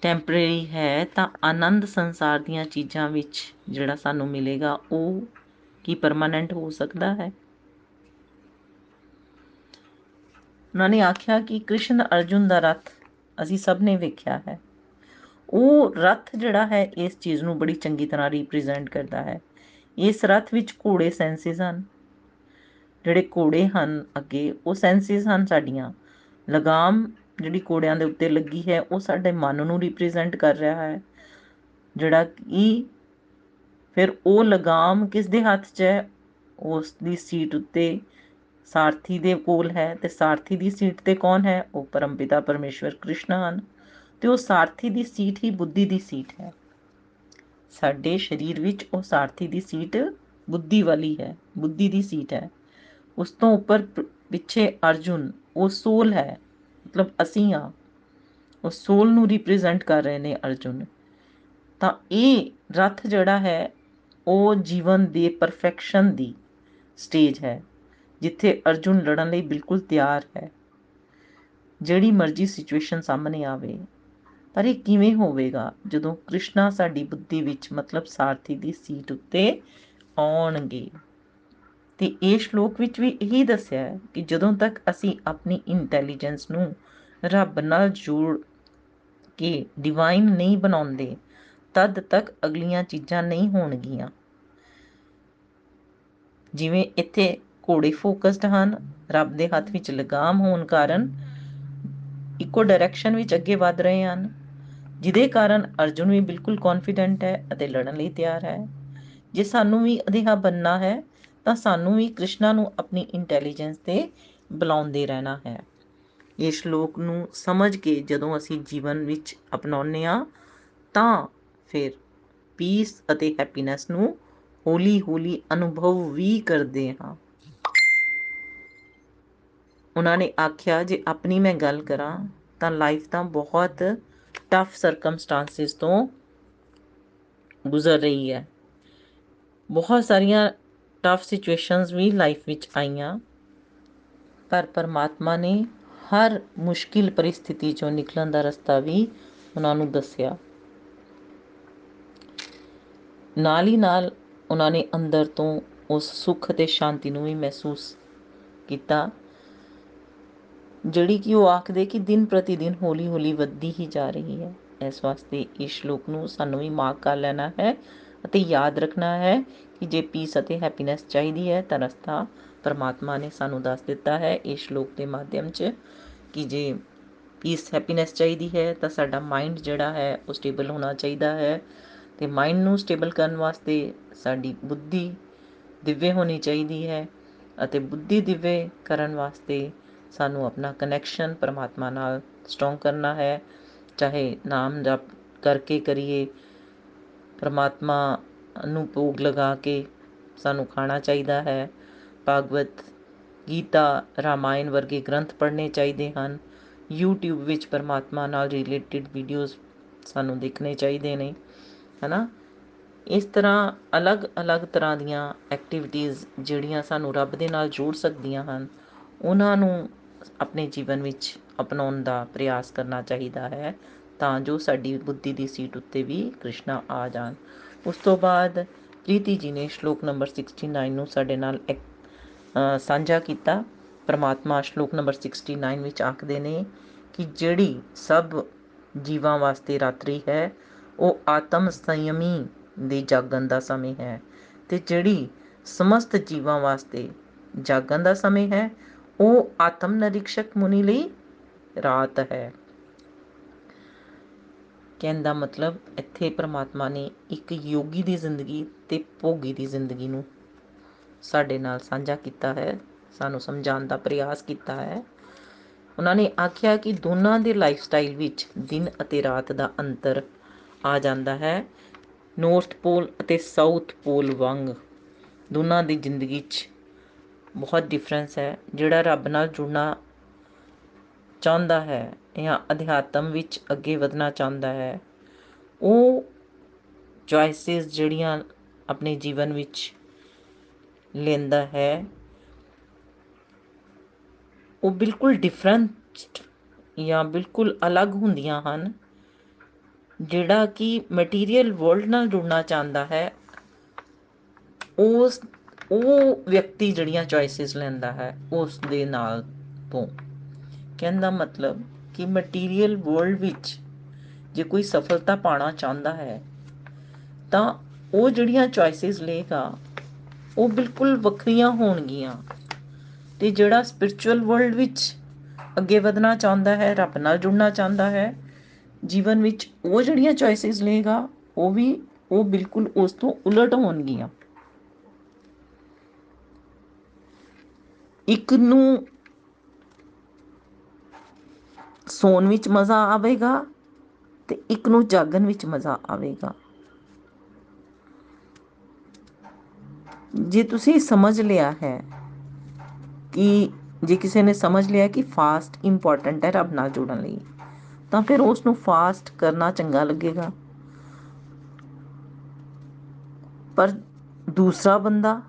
ਟੈਂਪਰੇਰੀ ਹੈ, ਤਾਂ ਆਨੰਦ ਸੰਸਾਰ ਦੀਆਂ ਚੀਜ਼ਾਂ ਵਿੱਚ ਜਿਹੜਾ ਸਾਨੂੰ ਮਿਲੇਗਾ, ਉਹ ਕੀ ਪਰਮਾਨੈਂਟ ਹੋ ਸਕਦਾ ਹੈ? ਉਹਨਾਂ ਨੇ ਆਖਿਆ ਕਿ ਕ੍ਰਿਸ਼ਨ ਅਰਜੁਨ ਦਾ ਰਥ ਅਸੀਂ ਸਭ ਨੇ ਵੇਖਿਆ ਹੈ। ਉਹ ਰਥ ਜਿਹੜਾ ਹੈ, ਇਸ ਚੀਜ਼ ਨੂੰ ਬੜੀ ਚੰਗੀ ਤਰ੍ਹਾਂ ਰਿਪਰੈਜ਼ੈਂਟ ਕਰਦਾ ਹੈ। ਇਸ ਰਥ ਵਿੱਚ ਘੋੜੇ ਸੈਂਸਿਸ ਹਨ। ਜਿਹੜੇ ਘੋੜੇ ਹਨ ਅੱਗੇ, ਉਹ ਸੈਂਸਿਸ ਹਨ ਸਾਡੀਆਂ। ਲਗਾਮ ਜਿਹੜੀ ਕੋੜਿਆਂ ਦੇ ਉੱਤੇ ਲੱਗੀ ਹੈ, ਉਹ ਸਾਡੇ ਮਨ ਨੂੰ ਰਿਪਰੈਜ਼ੈਂਟ ਕਰ ਰਿਹਾ ਹੈ। ਜਿਹੜਾ ਕਿ ਫਿਰ ਉਹ ਲਗਾਮ ਕਿਸ ਦੇ ਹੱਥ 'ਚ ਹੈ? ਉਸ ਦੀ ਸੀਟ ਉੱਤੇ ਸਾਰਥੀ ਦੇ ਕੋਲ ਹੈ ਤੇ ਸਾਰਥੀ ਦੀ ਸੀਟ ਤੇ ਕੌਣ ਹੈ? ਉਹ ਪਰਮਪਿਤਾ ਪਰਮੇਸ਼ਵਰ ਕ੍ਰਿਸ਼ਨ ਹਨ ਤੇ ਉਹ ਸਾਰਥੀ ਦੀ ਸੀਟ ਹੀ ਬੁੱਧੀ ਦੀ ਸੀਟ ਹੈ। ਸਾਡੇ ਸਰੀਰ ਵਿੱਚ ਉਹ ਸਾਰਥੀ ਦੀ ਸੀਟ ਬੁੱਧੀ ਵਾਲੀ ਹੈ, ਬੁੱਧੀ ਦੀ ਸੀਟ ਹੈ। ਉਸ ਤੋਂ ਉੱਪਰ ਪਿੱਛੇ ਅਰਜੁਨ, ਉਹ ਸੋਲ ਹੈ। ਮਤਲਬ ਅਸੀਂ ਆ ਉਹ ਸੋਲ ਨੂੰ ਰਿਪਰੈਜ਼ੈਂਟ ਕਰ ਰਹੇ ਨੇ ਅਰਜੁਨ। ਤਾਂ ਇਹ ਰਥ ਜਿਹੜਾ ਹੈ, ਉਹ ਜੀਵਨ ਦੇ ਪਰਫੈਕਸ਼ਨ ਦੀ ਸਟੇਜ ਹੈ, ਜਿੱਥੇ ਅਰਜੁਨ ਲੜਨ ਲਈ ਬਿਲਕੁਲ ਤਿਆਰ ਹੈ। ਜਿਹੜੀ ਮਰਜ਼ੀ ਸਿਚੁਏਸ਼ਨ ਸਾਹਮਣੇ ਆਵੇ, ਪਰ ਇਹ ਕਿਵੇਂ ਹੋਵੇਗਾ? ਜਦੋਂ ਕ੍ਰਿਸ਼ਨਾ ਸਾਡੀ ਬੁੱਧੀ ਵਿੱਚ ਮਤਲਬ ਸਾਰਥੀ ਦੀ ਸੀਟ ਉੱਤੇ ਆਉਣਗੇ। ਤੇ ਇਹ ਸ਼ਲੋਕ ਵਿੱਚ ਵੀ ਇਹੀ ਦੱਸਿਆ ਹੈ ਕਿ ਜਦੋਂ ਤੱਕ ਅਸੀਂ ਆਪਣੀ ਇੰਟੈਲੀਜੈਂਸ ਨੂੰ ਰੱਬ ਨਾਲ ਜੋੜ ਕੇ ਡਿਵਾਈਨ ਨਹੀਂ ਬਣਾਉਂਦੇ, ਤਦ ਤੱਕ ਅਗਲੀਆਂ ਚੀਜ਼ਾਂ ਨਹੀਂ ਹੋਣਗੀਆਂ। ਜਿਵੇਂ ਇੱਥੇ ਘੋੜੇ ਫੋਕਸਡ ਹਨ, ਰੱਬ ਦੇ ਹੱਥ ਵਿੱਚ ਲਗਾਮ ਹੋਣ ਕਾਰਨ ਇੱਕੋ ਡਾਇਰੈਕਸ਼ਨ ਵਿੱਚ ਅੱਗੇ ਵਧ ਰਹੇ ਹਨ, ਜਿਹਦੇ ਕਾਰਨ ਅਰਜੁਨ ਵੀ ਬਿਲਕੁਲ ਕੌਨਫੀਡੈਂਟ ਹੈ ਅਤੇ ਲੜਨ ਲਈ ਤਿਆਰ ਹੈ। ਜੇ ਸਾਨੂੰ ਵੀ ਅਧਿਹਾ ਬੰਨਣਾ ਹੈ ਤਾਂ ਸਾਨੂੰ ਵੀ ਕ੍ਰਿਸ਼ਨਾ ਨੂੰ ਆਪਣੀ ਇੰਟੈਲੀਜੈਂਸ ਤੇ ਬੁਲਾਉਂਦੇ ਰਹਿਣਾ ਹੈ। ਇਹ ਸ਼ਲੋਕ ਨੂੰ ਸਮਝ ਕੇ ਜਦੋਂ ਅਸੀਂ ਜੀਵਨ ਵਿੱਚ ਅਪਣਾਉਂਦੇ ਆ ਤਾਂ ਫਿਰ ਪੀਸ ਅਤੇ ਹੈਪੀਨੈਸ ਨੂੰ ਹੌਲੀ ਹੌਲੀ ਅਨੁਭਵ ਵੀ ਕਰਦੇ ਹਾਂ। ਉਹਨਾਂ ਨੇ ਆਖਿਆ, ਜੇ ਆਪਣੀ ਮੈਂ ਗੱਲ ਕਰਾਂ, ਤਾਂ ਲਾਈਫ ਤਾਂ ਬਹੁਤ ਟਫ ਸਰਕਮਸਟੈਂਸਸ ਤੋਂ ਗੁਜ਼ਰ ਰਹੀ ਹੈ। ਬਹੁਤ ਸਾਰੀਆਂ ਟਫ ਸਿਚੁਏਸ਼ਨਸ ਵੀ ਲਾਈਫ ਵਿੱਚ ਆਈਆਂ। ਪਰ ਪਰਮਾਤਮਾ ਨੇ ਹਰ ਮੁਸ਼ਕਿਲ ਪਰਿਸਥਿਤੀ ਚੋਂ ਨਿਕਲਣ ਦਾ ਰਸਤਾ ਵੀ ਉਹਨਾਂ ਨੂੰ ਦੱਸਿਆ। ਨਾਲ ਹੀ ਨਾਲ ਉਹਨਾਂ ਨੇ ਅੰਦਰ ਤੋਂ ਉਸ ਸੁੱਖ ਅਤੇ ਸ਼ਾਂਤੀ ਨੂੰ ਵੀ ਮਹਿਸੂਸ ਕੀਤਾ, ਜਿਹੜੀ ਕਿ ਉਹ ਆਖਦੇ ਕਿ ਦਿਨ ਪ੍ਰਤੀ ਦਿਨ ਹੌਲੀ ਹੌਲੀ ਵੱਧਦੀ ਹੀ ਜਾ ਰਹੀ ਹੈ। ਇਸ ਵਾਸਤੇ ਇਸ ਸ਼ਲੋਕ ਨੂੰ ਸਾਨੂੰ ਵੀ ਮਾਰਕ ਕਰ ਲੈਣਾ ਹੈ। ਅਤੇ ਯਾਦ ਰੱਖਣਾ ਹੈ ਕਿ ਜੇ ਪੀਸ ਅਤੇ ਹੈਪੀਨੈਸ ਚਾਹੀਦੀ ਹੈ, ਤਾਂ ਰਸਤਾ ਪਰਮਾਤਮਾ ਨੇ ਸਾਨੂੰ ਦੱਸ ਦਿੱਤਾ ਹੈ ਇਸ ਸ਼ਲੋਕ ਦੇ ਮਾਧਿਅਮ 'ਚ ਕਿ ਜੇ ਪੀਸ ਹੈਪੀਨੈਸ ਚਾਹੀਦੀ ਹੈ, ਤਾਂ ਸਾਡਾ ਮਾਈਂਡ ਜਿਹੜਾ ਹੈ ਉਹ ਸਟੇਬਲ ਹੋਣਾ ਚਾਹੀਦਾ ਹੈ ਤੇ ਮਾਈਂਡ ਨੂੰ ਸਟੇਬਲ ਕਰਨ ਵਾਸਤੇ ਸਾਡੀ ਬੁੱਧੀ ਦਿਵੇ ਹੋਣੀ ਚਾਹੀਦੀ ਹੈ ਅਤੇ ਬੁੱਧੀ ਦਿਵੇ ਕਰਨ ਵਾਸਤੇ ਸਾਨੂੰ ਆਪਣਾ ਕਨੈਕਸ਼ਨ ਪਰਮਾਤਮਾ ਨਾਲ ਸਟਰੋਂਗ ਕਰਨਾ ਹੈ, ਚਾਹੇ ਨਾਮ ਜਪ ਕਰਕੇ ਕਰੀਏ ਪਰਮਾਤਮਾ ਨੂੰ ਭੋਗ ਲਗਾ ਕੇ ਸਾਨੂੰ ਖਾਣਾ ਚਾਹੀਦਾ ਹੈ। ਭਾਗਵਤ ਗੀਤਾ ਰਾਮਾਇਣ ਵਰਗੇ ਗ੍ਰੰਥ ਪੜ੍ਹਨੇ ਚਾਹੀਦੇ ਹਨ। YouTube ਵਿੱਚ ਪਰਮਾਤਮਾ ਨਾਲ ਰਿਲੇਟਡ ਵੀਡੀਓਜ਼ ਸਾਨੂੰ ਦੇਖਣੇ ਚਾਹੀਦੇ ਨੇ, ਹਨਾ? ਇਸ ਤਰ੍ਹਾਂ ਅਲੱਗ-ਅਲੱਗ ਤਰ੍ਹਾਂ ਦੀਆਂ ਐਕਟੀਵਿਟੀਆਂ ਜਿਹੜੀਆਂ ਸਾਨੂੰ ਰੱਬ ਦੇ ਨਾਲ ਜੋੜ ਸਕਦੀਆਂ ਹਨ, ਉਹਨਾਂ ਨੂੰ ਆਪਣੇ ਜੀਵਨ ਵਿੱਚ ਅਪਣਾਉਣ ਦਾ ਪ੍ਰਯਾਸ ਕਰਨਾ ਚਾਹੀਦਾ ਹੈ। ਤਾਂ ਜੋ ਸਾਡੀ ਬੁੱਧੀ ਦੀ ਸੀਟ ਉੱਤੇ ਵੀ ਕ੍ਰਿਸ਼ਨਾ ਆ ਜਾਣ। ਉਸ ਤੋਂ ਬਾਅਦ ਪ੍ਰੀਤੀ ਜੀ ਨੇ ਸ਼ਲੋਕ ਨੰਬਰ 69 ਨੂੰ ਸਾਡੇ ਨਾਲ ਸਾਂਝਾ ਕੀਤਾ। ਪ੍ਰਮਾਤਮਾ ਸ਼ਲੋਕ ਨੰਬਰ 69 ਵਿੱਚ ਆਖਦੇ ਨੇ ਕਿ ਜਿਹੜੀ ਸਭ ਜੀਵਾਂ ਵਾਸਤੇ ਰਾਤਰੀ ਹੈ, ਉਹ ਆਤਮ ਸੰਯਮੀ ਦੇ ਜਾਗਣ ਦਾ ਸਮੇਂ ਹੈ ਤੇ ਜਿਹੜੀ ਸਮਸਤ ਜੀਵਾਂ ਵਾਸਤੇ ਜਾਗਣ ਦਾ ਸਮੇਂ ਹੈ, ਉਹ ਆਤਮ ਨਿਰੀਖਕ ਮੁਨੀ ਲਈ ਰਾਤ ਹੈ। ਕਹਿੰਦਾ ਮਤਲਬ ਇੱਥੇ ਪ੍ਰਮਾਤਮਾ ਨੇ ਇੱਕ ਯੋਗੀ ਦੀ ਜ਼ਿੰਦਗੀ ਤੇ ਭੋਗੀ ਦੀ ਜ਼ਿੰਦਗੀ ਨੂੰ ਸਾਡੇ ਨਾਲ ਸਾਂਝਾ ਕੀਤਾ ਹੈ, ਸਾਨੂੰ ਸਮਝਾਉਣ ਦਾ ਪ੍ਰਯਾਸ ਕੀਤਾ ਹੈ। ਉਹਨਾਂ ਨੇ ਆਖਿਆ ਕਿ ਦੋਨਾਂ ਦੇ ਲਾਈਫ ਸਟਾਈਲ ਵਿੱਚ ਦਿਨ ਅਤੇ ਰਾਤ ਦਾ ਅੰਤਰ ਆ ਜਾਂਦਾ ਹੈ ਨੌਰਥ ਪੋਲ ਅਤੇ ਸਾਊਥ ਪੋਲ ਵਾਂਗ। ਦੋਨਾਂ ਦੀ ਜ਼ਿੰਦਗੀ 'ਚ ਬਹੁਤ ਡਿਫਰੈਂਸ ਹੈ, ਜਿਹੜਾ ਰੱਬ ਨਾਲ ਜੁੜਨਾ ਚਾਹੁੰਦਾ ਹੈ ਜਾਂ ਅਧਿਆਤਮ ਵਿੱਚ ਅੱਗੇ ਵਧਣਾ ਚਾਹੁੰਦਾ ਹੈ, ਉਹ ਚੋਇਸਸ ਜਿਹੜੀਆਂ ਆਪਣੇ ਜੀਵਨ ਵਿੱਚ ਲੈਂਦਾ ਹੈ, ਉਹ ਬਿਲਕੁਲ ਡਿਫਰੈਂਟ ਜਾਂ ਬਿਲਕੁਲ ਅਲੱਗ ਹੁੰਦੀਆਂ ਹਨ, ਜਿਹੜਾ ਕਿ ਮਟੀਰੀਅਲ ਵਰਲਡ ਨਾਲ ਜੁੜਨਾ ਚਾਹੁੰਦਾ ਹੈ, ਉਸ, ਉਹ ਵਿਅਕਤੀ ਜਿਹੜੀਆਂ ਚੋਇਸਸ ਲੈਂਦਾ ਹੈ, ਉਸ ਦੇ ਨਾਲ ਤੋਂ। ਕਹਿੰਦਾ ਮਤਲਬ ਕਿ ਮਟੀਰੀਅਲ ਵਰਲਡ ਵਿੱਚ ਜੇ ਕੋਈ ਸਫਲਤਾ ਪਾਣਾ ਚਾਹੁੰਦਾ ਹੈ, ਤਾਂ ਉਹ ਜਿਹੜੀਆਂ ਚੋਇਸਸ ਲੇਗਾ ਉਹ ਬਿਲਕੁਲ ਵੱਖਰੀਆਂ ਹੋਣਗੀਆਂ। ਤੇ ਜਿਹੜਾ ਸਪਿਰਚੁਅਲ ਵਰਲਡ ਵਿੱਚ ਅੱਗੇ ਵਧਣਾ ਚਾਹੁੰਦਾ ਹੈ, ਰੱਬ ਨਾਲ ਜੁੜਨਾ ਚਾਹੁੰਦਾ ਹੈ, ਜੀਵਨ ਵਿੱਚ ਉਹ ਜਿਹੜੀਆਂ ਚੋਇਸਸ ਲਏਗਾ, ਉਹ ਵੀ, ਉਹ ਬਿਲਕੁਲ ਉਸ ਤੋਂ ਉਲਟ ਹੋਣਗੀਆਂ। ਇੱਕ ਨੂੰ ਸੌਣ ਵਿੱਚ ਮਜ਼ਾ ਆਵੇਗਾ ਤੇ ਇੱਕ ਨੂੰ ਜਾਗਣ ਵਿੱਚ ਮਜ਼ਾ ਆਵੇਗਾ। ਜੇ ਤੁਸੀਂ ਸਮਝ ਲਿਆ ਹੈ ਕਿ, ਜੇ ਕਿਸੇ ਨੇ ਸਮਝ ਲਿਆ ਕਿ ਫਾਸਟ ਇੰਪੋਰਟੈਂਟ ਹੈ ਰੱਬ ਨਾਲ ਜੁੜਨ ਲਈ, ਤਾਂ ਫਿਰ ਉਸ ਨੂੰ ਫਾਸਟ ਕਰਨਾ ਚੰਗਾ ਲੱਗੇਗਾ। ਪਰ ਦੂਸਰਾ ਬੰਦਾ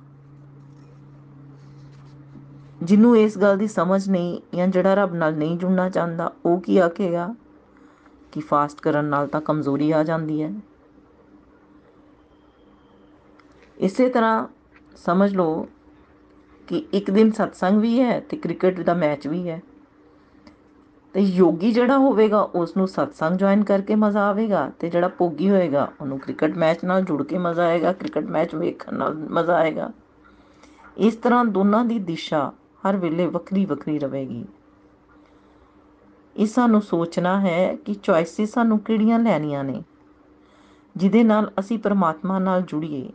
ਜਿਹਨੂੰ ਇਸ ਗੱਲ ਦੀ ਸਮਝ ਨਹੀਂ ਜਾਂ ਜਿਹੜਾ ਰੱਬ ਨਾਲ ਨਹੀਂ ਜੁੜਨਾ ਚਾਹੁੰਦਾ, ਉਹ ਕੀ ਆਖੇਗਾ? ਕਿ ਫਾਸਟ ਕਰਨ ਨਾਲ ਤਾਂ ਕਮਜ਼ੋਰੀ ਆ ਜਾਂਦੀ ਹੈ। ਇਸੇ ਤਰ੍ਹਾਂ ਸਮਝ ਲਓ ਕਿ ਇੱਕ ਦਿਨ ਸਤਸੰਗ ਵੀ ਹੈ ਤੇ ਕ੍ਰਿਕਟ ਦਾ ਮੈਚ ਵੀ ਹੈ। ਤੇ ਯੋਗੀ ਜਿਹੜਾ ਹੋਵੇਗਾ ਉਸ ਨੂੰ ਸਤਸੰਗ ਜੁਆਇਨ ਕਰਕੇ ਮਜ਼ਾ ਆਵੇਗਾ ਤੇ ਜਿਹੜਾ ਭੋਗੀ ਹੋਏਗਾ, ਉਹਨੂੰ ਕ੍ਰਿਕਟ ਮੈਚ ਨਾਲ ਜੁੜ ਕੇ ਮਜ਼ਾ ਆਏਗਾ, ਕ੍ਰਿਕਟ ਮੈਚ ਵੇਖਣ ਨਾਲ ਮਜ਼ਾ ਆਏਗਾ। ਇਸ ਤਰ੍ਹਾਂ ਦੋਨਾਂ ਦੀ ਦਿਸ਼ਾ ਹਰ ਵੇਲੇ ਵੱਖਰੀ ਵੱਖਰੀ ਰਹੇਗੀ। ਇਹ ਸਾਨੂੰ ਸੋਚਣਾ ਹੈ ਕਿ ਚੋਇਸਿਸ ਸਾਨੂੰ ਕਿਹੜੀਆਂ ਲੈਣੀਆਂ ਨੇ, ਜਿਹਦੇ ਨਾਲ ਅਸੀਂ ਪਰਮਾਤਮਾ ਨਾਲ ਜੁੜੀਏ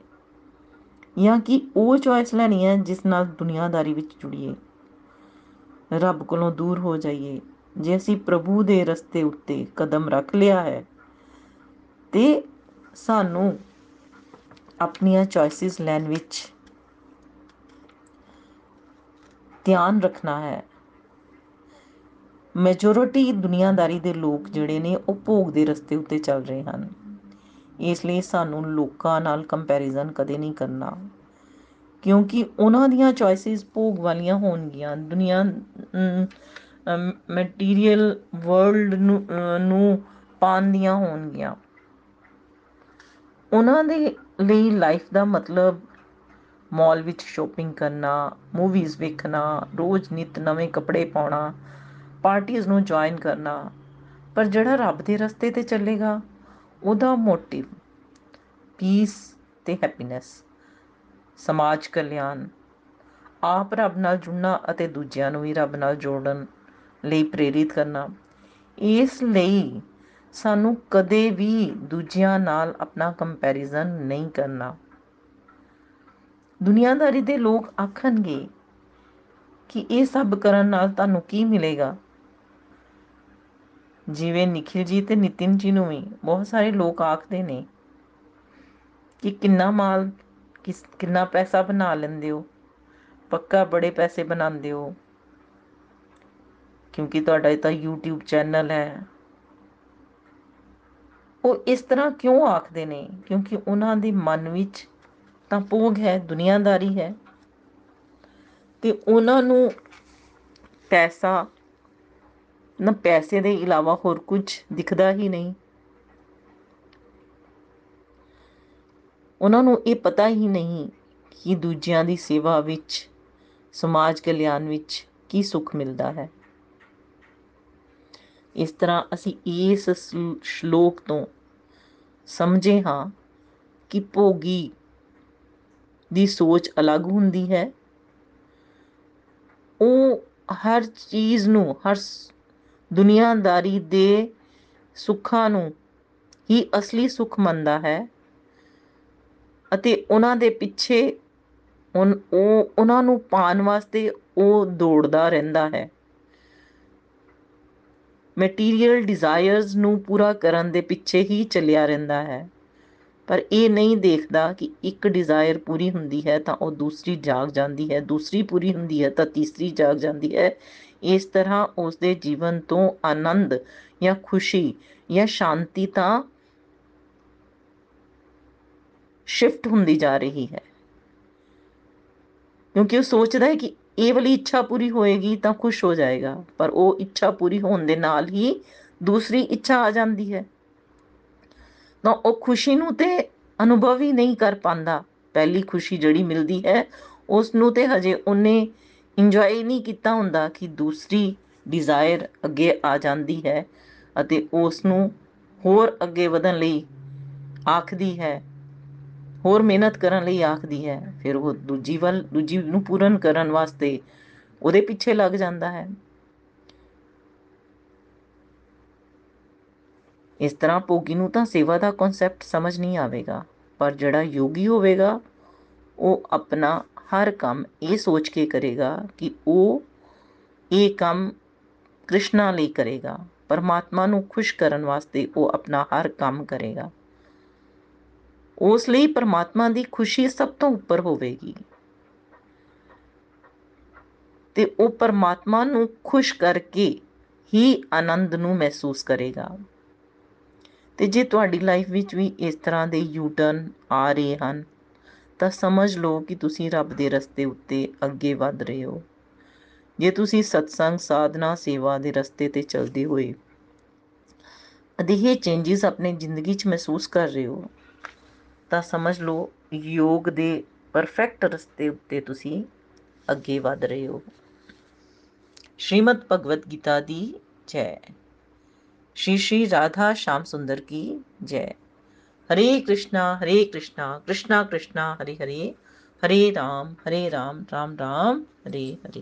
ਜਾਂ ਕਿ ਉਹ ਚੋਇਸ ਲੈਣੀ ਹੈ ਜਿਸ ਨਾਲ ਦੁਨੀਆਦਾਰੀ ਵਿੱਚ ਜੁੜੀਏ। ਰੱਬ ਕੋਲੋਂ ਦੂਰ ਹੋ ਜਾਈਏ। ਜੇ ਅਸੀਂ ਪ੍ਰਭੂ ਦੇ ਰਸਤੇ ਉੱਤੇ ਕਦਮ ਰੱਖ ਲਿਆ ਹੈ, ਤੇ ਸਾਨੂੰ ਆਪਣੀਆਂ ਚੋਇਸਿਸ ਲੈਣ ਵਿੱਚ ਧਿਆਨ ਰੱਖਣਾ ਹੈ। ਮੈਜੋਰਿਟੀ ਦੁਨੀਆਦਾਰੀ ਦੇ ਲੋਕ ਜਿਹੜੇ ਨੇ, ਉਹ ਭੋਗ ਦੇ ਰਸਤੇ ਉੱਤੇ ਚੱਲ ਰਹੇ ਹਨ। ਇਸ ਲਈ ਸਾਨੂੰ ਲੋਕਾਂ ਨਾਲ ਕੰਪੈਰੀਜ਼ਨ ਕਦੇ ਨਹੀਂ ਕਰਨਾ। ਕਿਉਂਕਿ ਉਹਨਾਂ ਦੀਆਂ ਚੋਇਸਿਸ ਭੋਗ ਵਾਲੀਆਂ ਹੋਣਗੀਆਂ। ਦੁਨੀਆ ਮਟੀਰੀਅਲ ਵਰਲਡ ਨੂੰ ਨੂੰ ਪਾਣ ਦੀਆਂ ਹੋਣਗੀਆਂ। ਉਹਨਾਂ ਦੇ ਲਈ ਲਾਈਫ ਦਾ ਮਤਲਬ ਮਾਲ ਵਿੱਚ ਸ਼ੋਪਿੰਗ ਕਰਨਾ, ਮੂਵੀਜ਼ ਵੇਖਣਾ, ਰੋਜ਼ ਨਿਤ ਨਵੇਂ ਕੱਪੜੇ ਪਾਉਣਾ ਪਾਰਟੀਆਂ ਨੂੰ ਜੁਆਇਨ ਕਰਨਾ, ਪਰ ਜਿਹੜਾ ਰੱਬ ਦੇ ਰਸਤੇ ਤੇ ਚੱਲੇਗਾ, ਉਹਦਾ ਮੋਟਿਵ ਪੀਸ ਤੇ ਹੈਪੀਨੈਸ। ਸਮਾਜ ਕਲਿਆਣ, ਆਪ ਰੱਬ ਨਾਲ ਜੁੜਨਾ ਅਤੇ ਦੂਜਿਆਂ ਨੂੰ ਵੀ ਰੱਬ ਨਾਲ ਜੋੜਨ ਲਈ ਪ੍ਰੇਰਿਤ ਕਰਨਾ। ਇਸ ਲਈ ਸਾਨੂੰ ਕਦੇ ਵੀ ਦੂਜਿਆਂ ਨਾਲ ਆਪਣਾ ਕੰਪੈਰੀਜ਼ਨ ਨਹੀਂ ਕਰਨਾ। ਦੁਨੀਆਦਾਰੀ ਦੇ ਲੋਕ ਆਖਣਗੇ ਕਿ ਇਹ ਸਭ ਕਰਨ ਨਾਲ ਤੁਹਾਨੂੰ ਕੀ ਮਿਲੇਗਾ? ਜਿਵੇਂ ਨikhil ji ਤੇ nitin ji ਨੂੰ ਵੀ ਬਹੁਤ ਸਾਰੇ ਲੋਕ ਆਖਦੇ ਨੇ ਕਿ ਕਿੰਨਾ ਮਾਲ, ਕਿਸ, ਕਿੰਨਾ ਪੈਸਾ ਬਣਾ ਲੈਂਦੇ ਹੋ? ਪੱਕਾ ਬੜੇ ਪੈਸੇ ਬਣਾਉਂਦੇ ਹੋ? ਕਿਉਂਕਿ ਤੁਹਾਡਾ ਇਹ ਤਾਂ YouTube ਚੈਨਲ ਹੈ। ਉਹ ਇਸ ਤਰ੍ਹਾਂ ਕਿਉਂ ਆਖਦੇ ਨੇ? ਕਿਉਂਕਿ ਉਹਨਾਂ ਦੇ ਮਨ ਵਿੱਚ ਤਾਂ ਭੋਗ ਹੈ, ਦੁਨੀਆਦਾਰੀ ਹੈ। ਤੇ ਉਹਨਾਂ ਨੂੰ ਪੈਸਾ, ਨਾ ਪੈਸੇ ਦੇ ਇਲਾਵਾ ਹੋਰ ਕੁਝ ਦਿਖਦਾ ਹੀ ਨਹੀਂ। ਉਹਨਾਂ ਨੂੰ ਇਹ ਪਤਾ ਹੀ ਨਹੀਂ ਕਿ ਦੂਜਿਆਂ ਦੀ ਸੇਵਾ ਵਿੱਚ, ਸਮਾਜ ਕਲਿਆਣ ਵਿੱਚ ਕੀ ਸੁੱਖ ਮਿਲਦਾ ਹੈ। ਇਸ ਤਰ੍ਹਾਂ ਅਸੀਂ ਇਸ ਸ਼ਲੋਕ ਤੋਂ ਸਮਝੇ ਹਾਂ ਕਿ ਭੋਗੀ ਦੀ ਸੋਚ ਅਲੱਗ ਹੁੰਦੀ ਹੈ। ਉਹ ਹਰ ਚੀਜ਼ ਨੂੰ, ਹਰ ਦੁਨੀਆਦਾਰੀ ਦੇ ਸੁੱਖਾਂ ਨੂੰ ਹੀ ਅਸਲੀ ਸੁੱਖ ਮੰਨਦਾ ਹੈ ਅਤੇ ਉਹਨਾਂ ਦੇ ਪਿੱਛੇ ਉਹ, ਉਹਨਾਂ ਨੂੰ ਪਾਣ ਵਾਸਤੇ ਉਹ ਦੌੜਦਾ ਰਹਿੰਦਾ ਹੈ। ਮਟੀਰੀਅਲ ਡਿਜ਼ਾਇਰਸ ਨੂੰ ਪੂਰਾ ਕਰਨ ਦੇ ਪਿੱਛੇ ਹੀ ਚੱਲਿਆ ਰਹਿੰਦਾ ਹੈ। ਪਰ ਇਹ ਨਹੀਂ ਦੇਖਦਾ ਕਿ ਇੱਕ ਡਿਜ਼ਾਇਰ ਪੂਰੀ ਹੁੰਦੀ ਹੈ ਤਾਂ ਉਹ ਦੂਸਰੀ ਜਾਗ ਜਾਂਦੀ ਹੈ, ਦੂਸਰੀ ਪੂਰੀ ਹੁੰਦੀ ਹੈ ਤਾਂ ਤੀਸਰੀ ਜਾਗ ਜਾਂਦੀ ਹੈ। ਇਸ ਤਰ੍ਹਾਂ ਉਸ ਦੇ ਜੀਵਨ ਤੋਂ ਆਨੰਦ ਜਾਂ ਖੁਸ਼ੀ ਜਾਂ ਸ਼ਾਂਤੀ ਤਾਂ ਸ਼ਿਫਟ ਹੁੰਦੀ ਜਾ ਰਹੀ ਹੈ। ਕਿਉਂਕਿ ਉਹ ਸੋਚਦਾ ਹੈ ਕਿ ਇਹ ਵਾਲੀ ਇੱਛਾ ਪੂਰੀ ਹੋਏਗੀ ਤਾਂ ਖੁਸ਼ ਹੋ ਜਾਏਗਾ, ਪਰ ਉਹ ਇੱਛਾ ਪੂਰੀ ਹੋਣ ਦੇ ਨਾਲ ਹੀ ਦੂਸਰੀ ਇੱਛਾ ਆ ਜਾਂਦੀ ਹੈ। ਤਾਂ ਉਹ ਖੁਸ਼ੀ ਨੂੰ ਤੇ ਅਨੁਭਵ ਹੀ ਨਹੀਂ ਕਰ ਪਾਉਂਦਾ ਪਹਿਲੀ ਖੁਸ਼ੀ ਜਿਹੜੀ ਮਿਲਦੀ ਹੈ ਉਸ ਨੂੰ ਤੇ ਹਜੇ ਉਹਨੇ ਇੰਜੋਏ ਨਹੀਂ ਕੀਤਾ ਹੁੰਦਾ ਕਿ ਦੂਸਰੀ ਡਿਜ਼ਾਇਰ ਅੱਗੇ ਆ ਜਾਂਦੀ ਹੈ ਅਤੇ ਉਸ ਨੂੰ ਹੋਰ ਅੱਗੇ ਵਧਣ ਲਈ ਆਖਦੀ ਹੈ, ਹੋਰ ਮਿਹਨਤ ਕਰਨ ਲਈ ਆਖਦੀ ਹੈ। ਫਿਰ ਉਹ ਦੂਜੀ ਵੱਲ, ਦੂਜੀ ਨੂੰ ਪੂਰਨ ਕਰਨ ਵਾਸਤੇ ਉਹਦੇ ਪਿੱਛੇ ਲੱਗ ਜਾਂਦਾ ਹੈ। ਇਸ ਤਰ੍ਹਾਂ ਭੋਗੀ ਨੂੰ ਤਾਂ ਸੇਵਾ ਦਾ ਕਨਸੈਪਟ ਸਮਝ ਨਹੀਂ ਆਵੇਗਾ, ਪਰ ਜਿਹੜਾ ਯੋਗੀ ਹੋਵੇਗਾ, ਉਹ ਆਪਣਾ ਹਰ ਕੰਮ ਇਹ ਸੋਚ ਕੇ ਕਰੇਗਾ ਕਿ ਉਹ ਇਹ ਕੰਮ ਕ੍ਰਿਸ਼ਨਾ ਲਈ ਕਰੇਗਾ, ਪਰਮਾਤਮਾ ਨੂੰ ਖੁਸ਼ ਕਰਨ ਵਾਸਤੇ ਉਹ ਆਪਣਾ ਹਰ ਕੰਮ ਕਰੇਗਾ। ਉਸ ਲਈ ਪਰਮਾਤਮਾ ਦੀ ਖੁਸ਼ੀ ਸਭ ਤੋਂ ਉੱਪਰ ਹੋਵੇਗੀ। ਤੇ ਉਹ ਪਰਮਾਤਮਾ ਨੂੰ ਖੁਸ਼ ਕਰਕੇ ਹੀ ਆਨੰਦ ਨੂੰ ਮਹਿਸੂਸ ਕਰੇਗਾ। ਤੇ ਜੇ ਤੁਹਾਡੀ ਲਾਈਫ ਵਿੱਚ ਵੀ ਇਸ ਤਰ੍ਹਾਂ ਦੇ ਯੂ ਟਰਨ ਆ ਰਹੇ ਹਨ, ਤਾਂ ਸਮਝ ਲਓ ਕਿ ਤੁਸੀਂ ਰੱਬ ਦੇ ਰਸਤੇ ਉੱਤੇ ਅੱਗੇ ਵਧ ਰਹੇ ਹੋ। ਜੇ ਤੁਸੀਂ ਸਤਸੰਗ, ਸਾਧਨਾ, ਸੇਵਾ ਦੇ ਰਸਤੇ ਤੇ ਚੱਲਦੇ ਹੋਏ ਅਜਿਹੇ ਚੇਂਜਸ ਆਪਣੀ ਜ਼ਿੰਦਗੀ 'ਚ ਮਹਿਸੂਸ ਕਰ ਰਹੇ ਹੋ, ਤਾਂ ਸਮਝ ਲਓ ਯੋਗ ਦੇ ਪਰਫੈਕਟ ਰਸਤੇ ਉੱਤੇ ਤੁਸੀਂ ਅੱਗੇ ਵਧ ਰਹੇ ਹੋ। ਸ਼੍ਰੀਮਦ ਭਗਵਦ ਗੀਤਾ ਦੀ ਜੈ। ਸ਼੍ਰੀ ਸ਼੍ਰੀ ਰਾਧਾ ਸ਼ਾਮ ਸੁੰਦਰ ਕੀ ਜੈ ਹਰੇ ਕ੍ਰਿਸ਼ਨਾ ਹਰੇ ਕ੍ਰਿਸ਼ਨਾ ਕ੍ਰਿਸ਼ਨਾ ਕ੍ਰਿਸ਼ਨਾ ਹਰੇ ਹਰੇ ਹਰੇ ਰਾਮ ਹਰੇ ਰਾਮ ਰਾਮ ਰਾਮ ਹਰੇ ਹਰੇ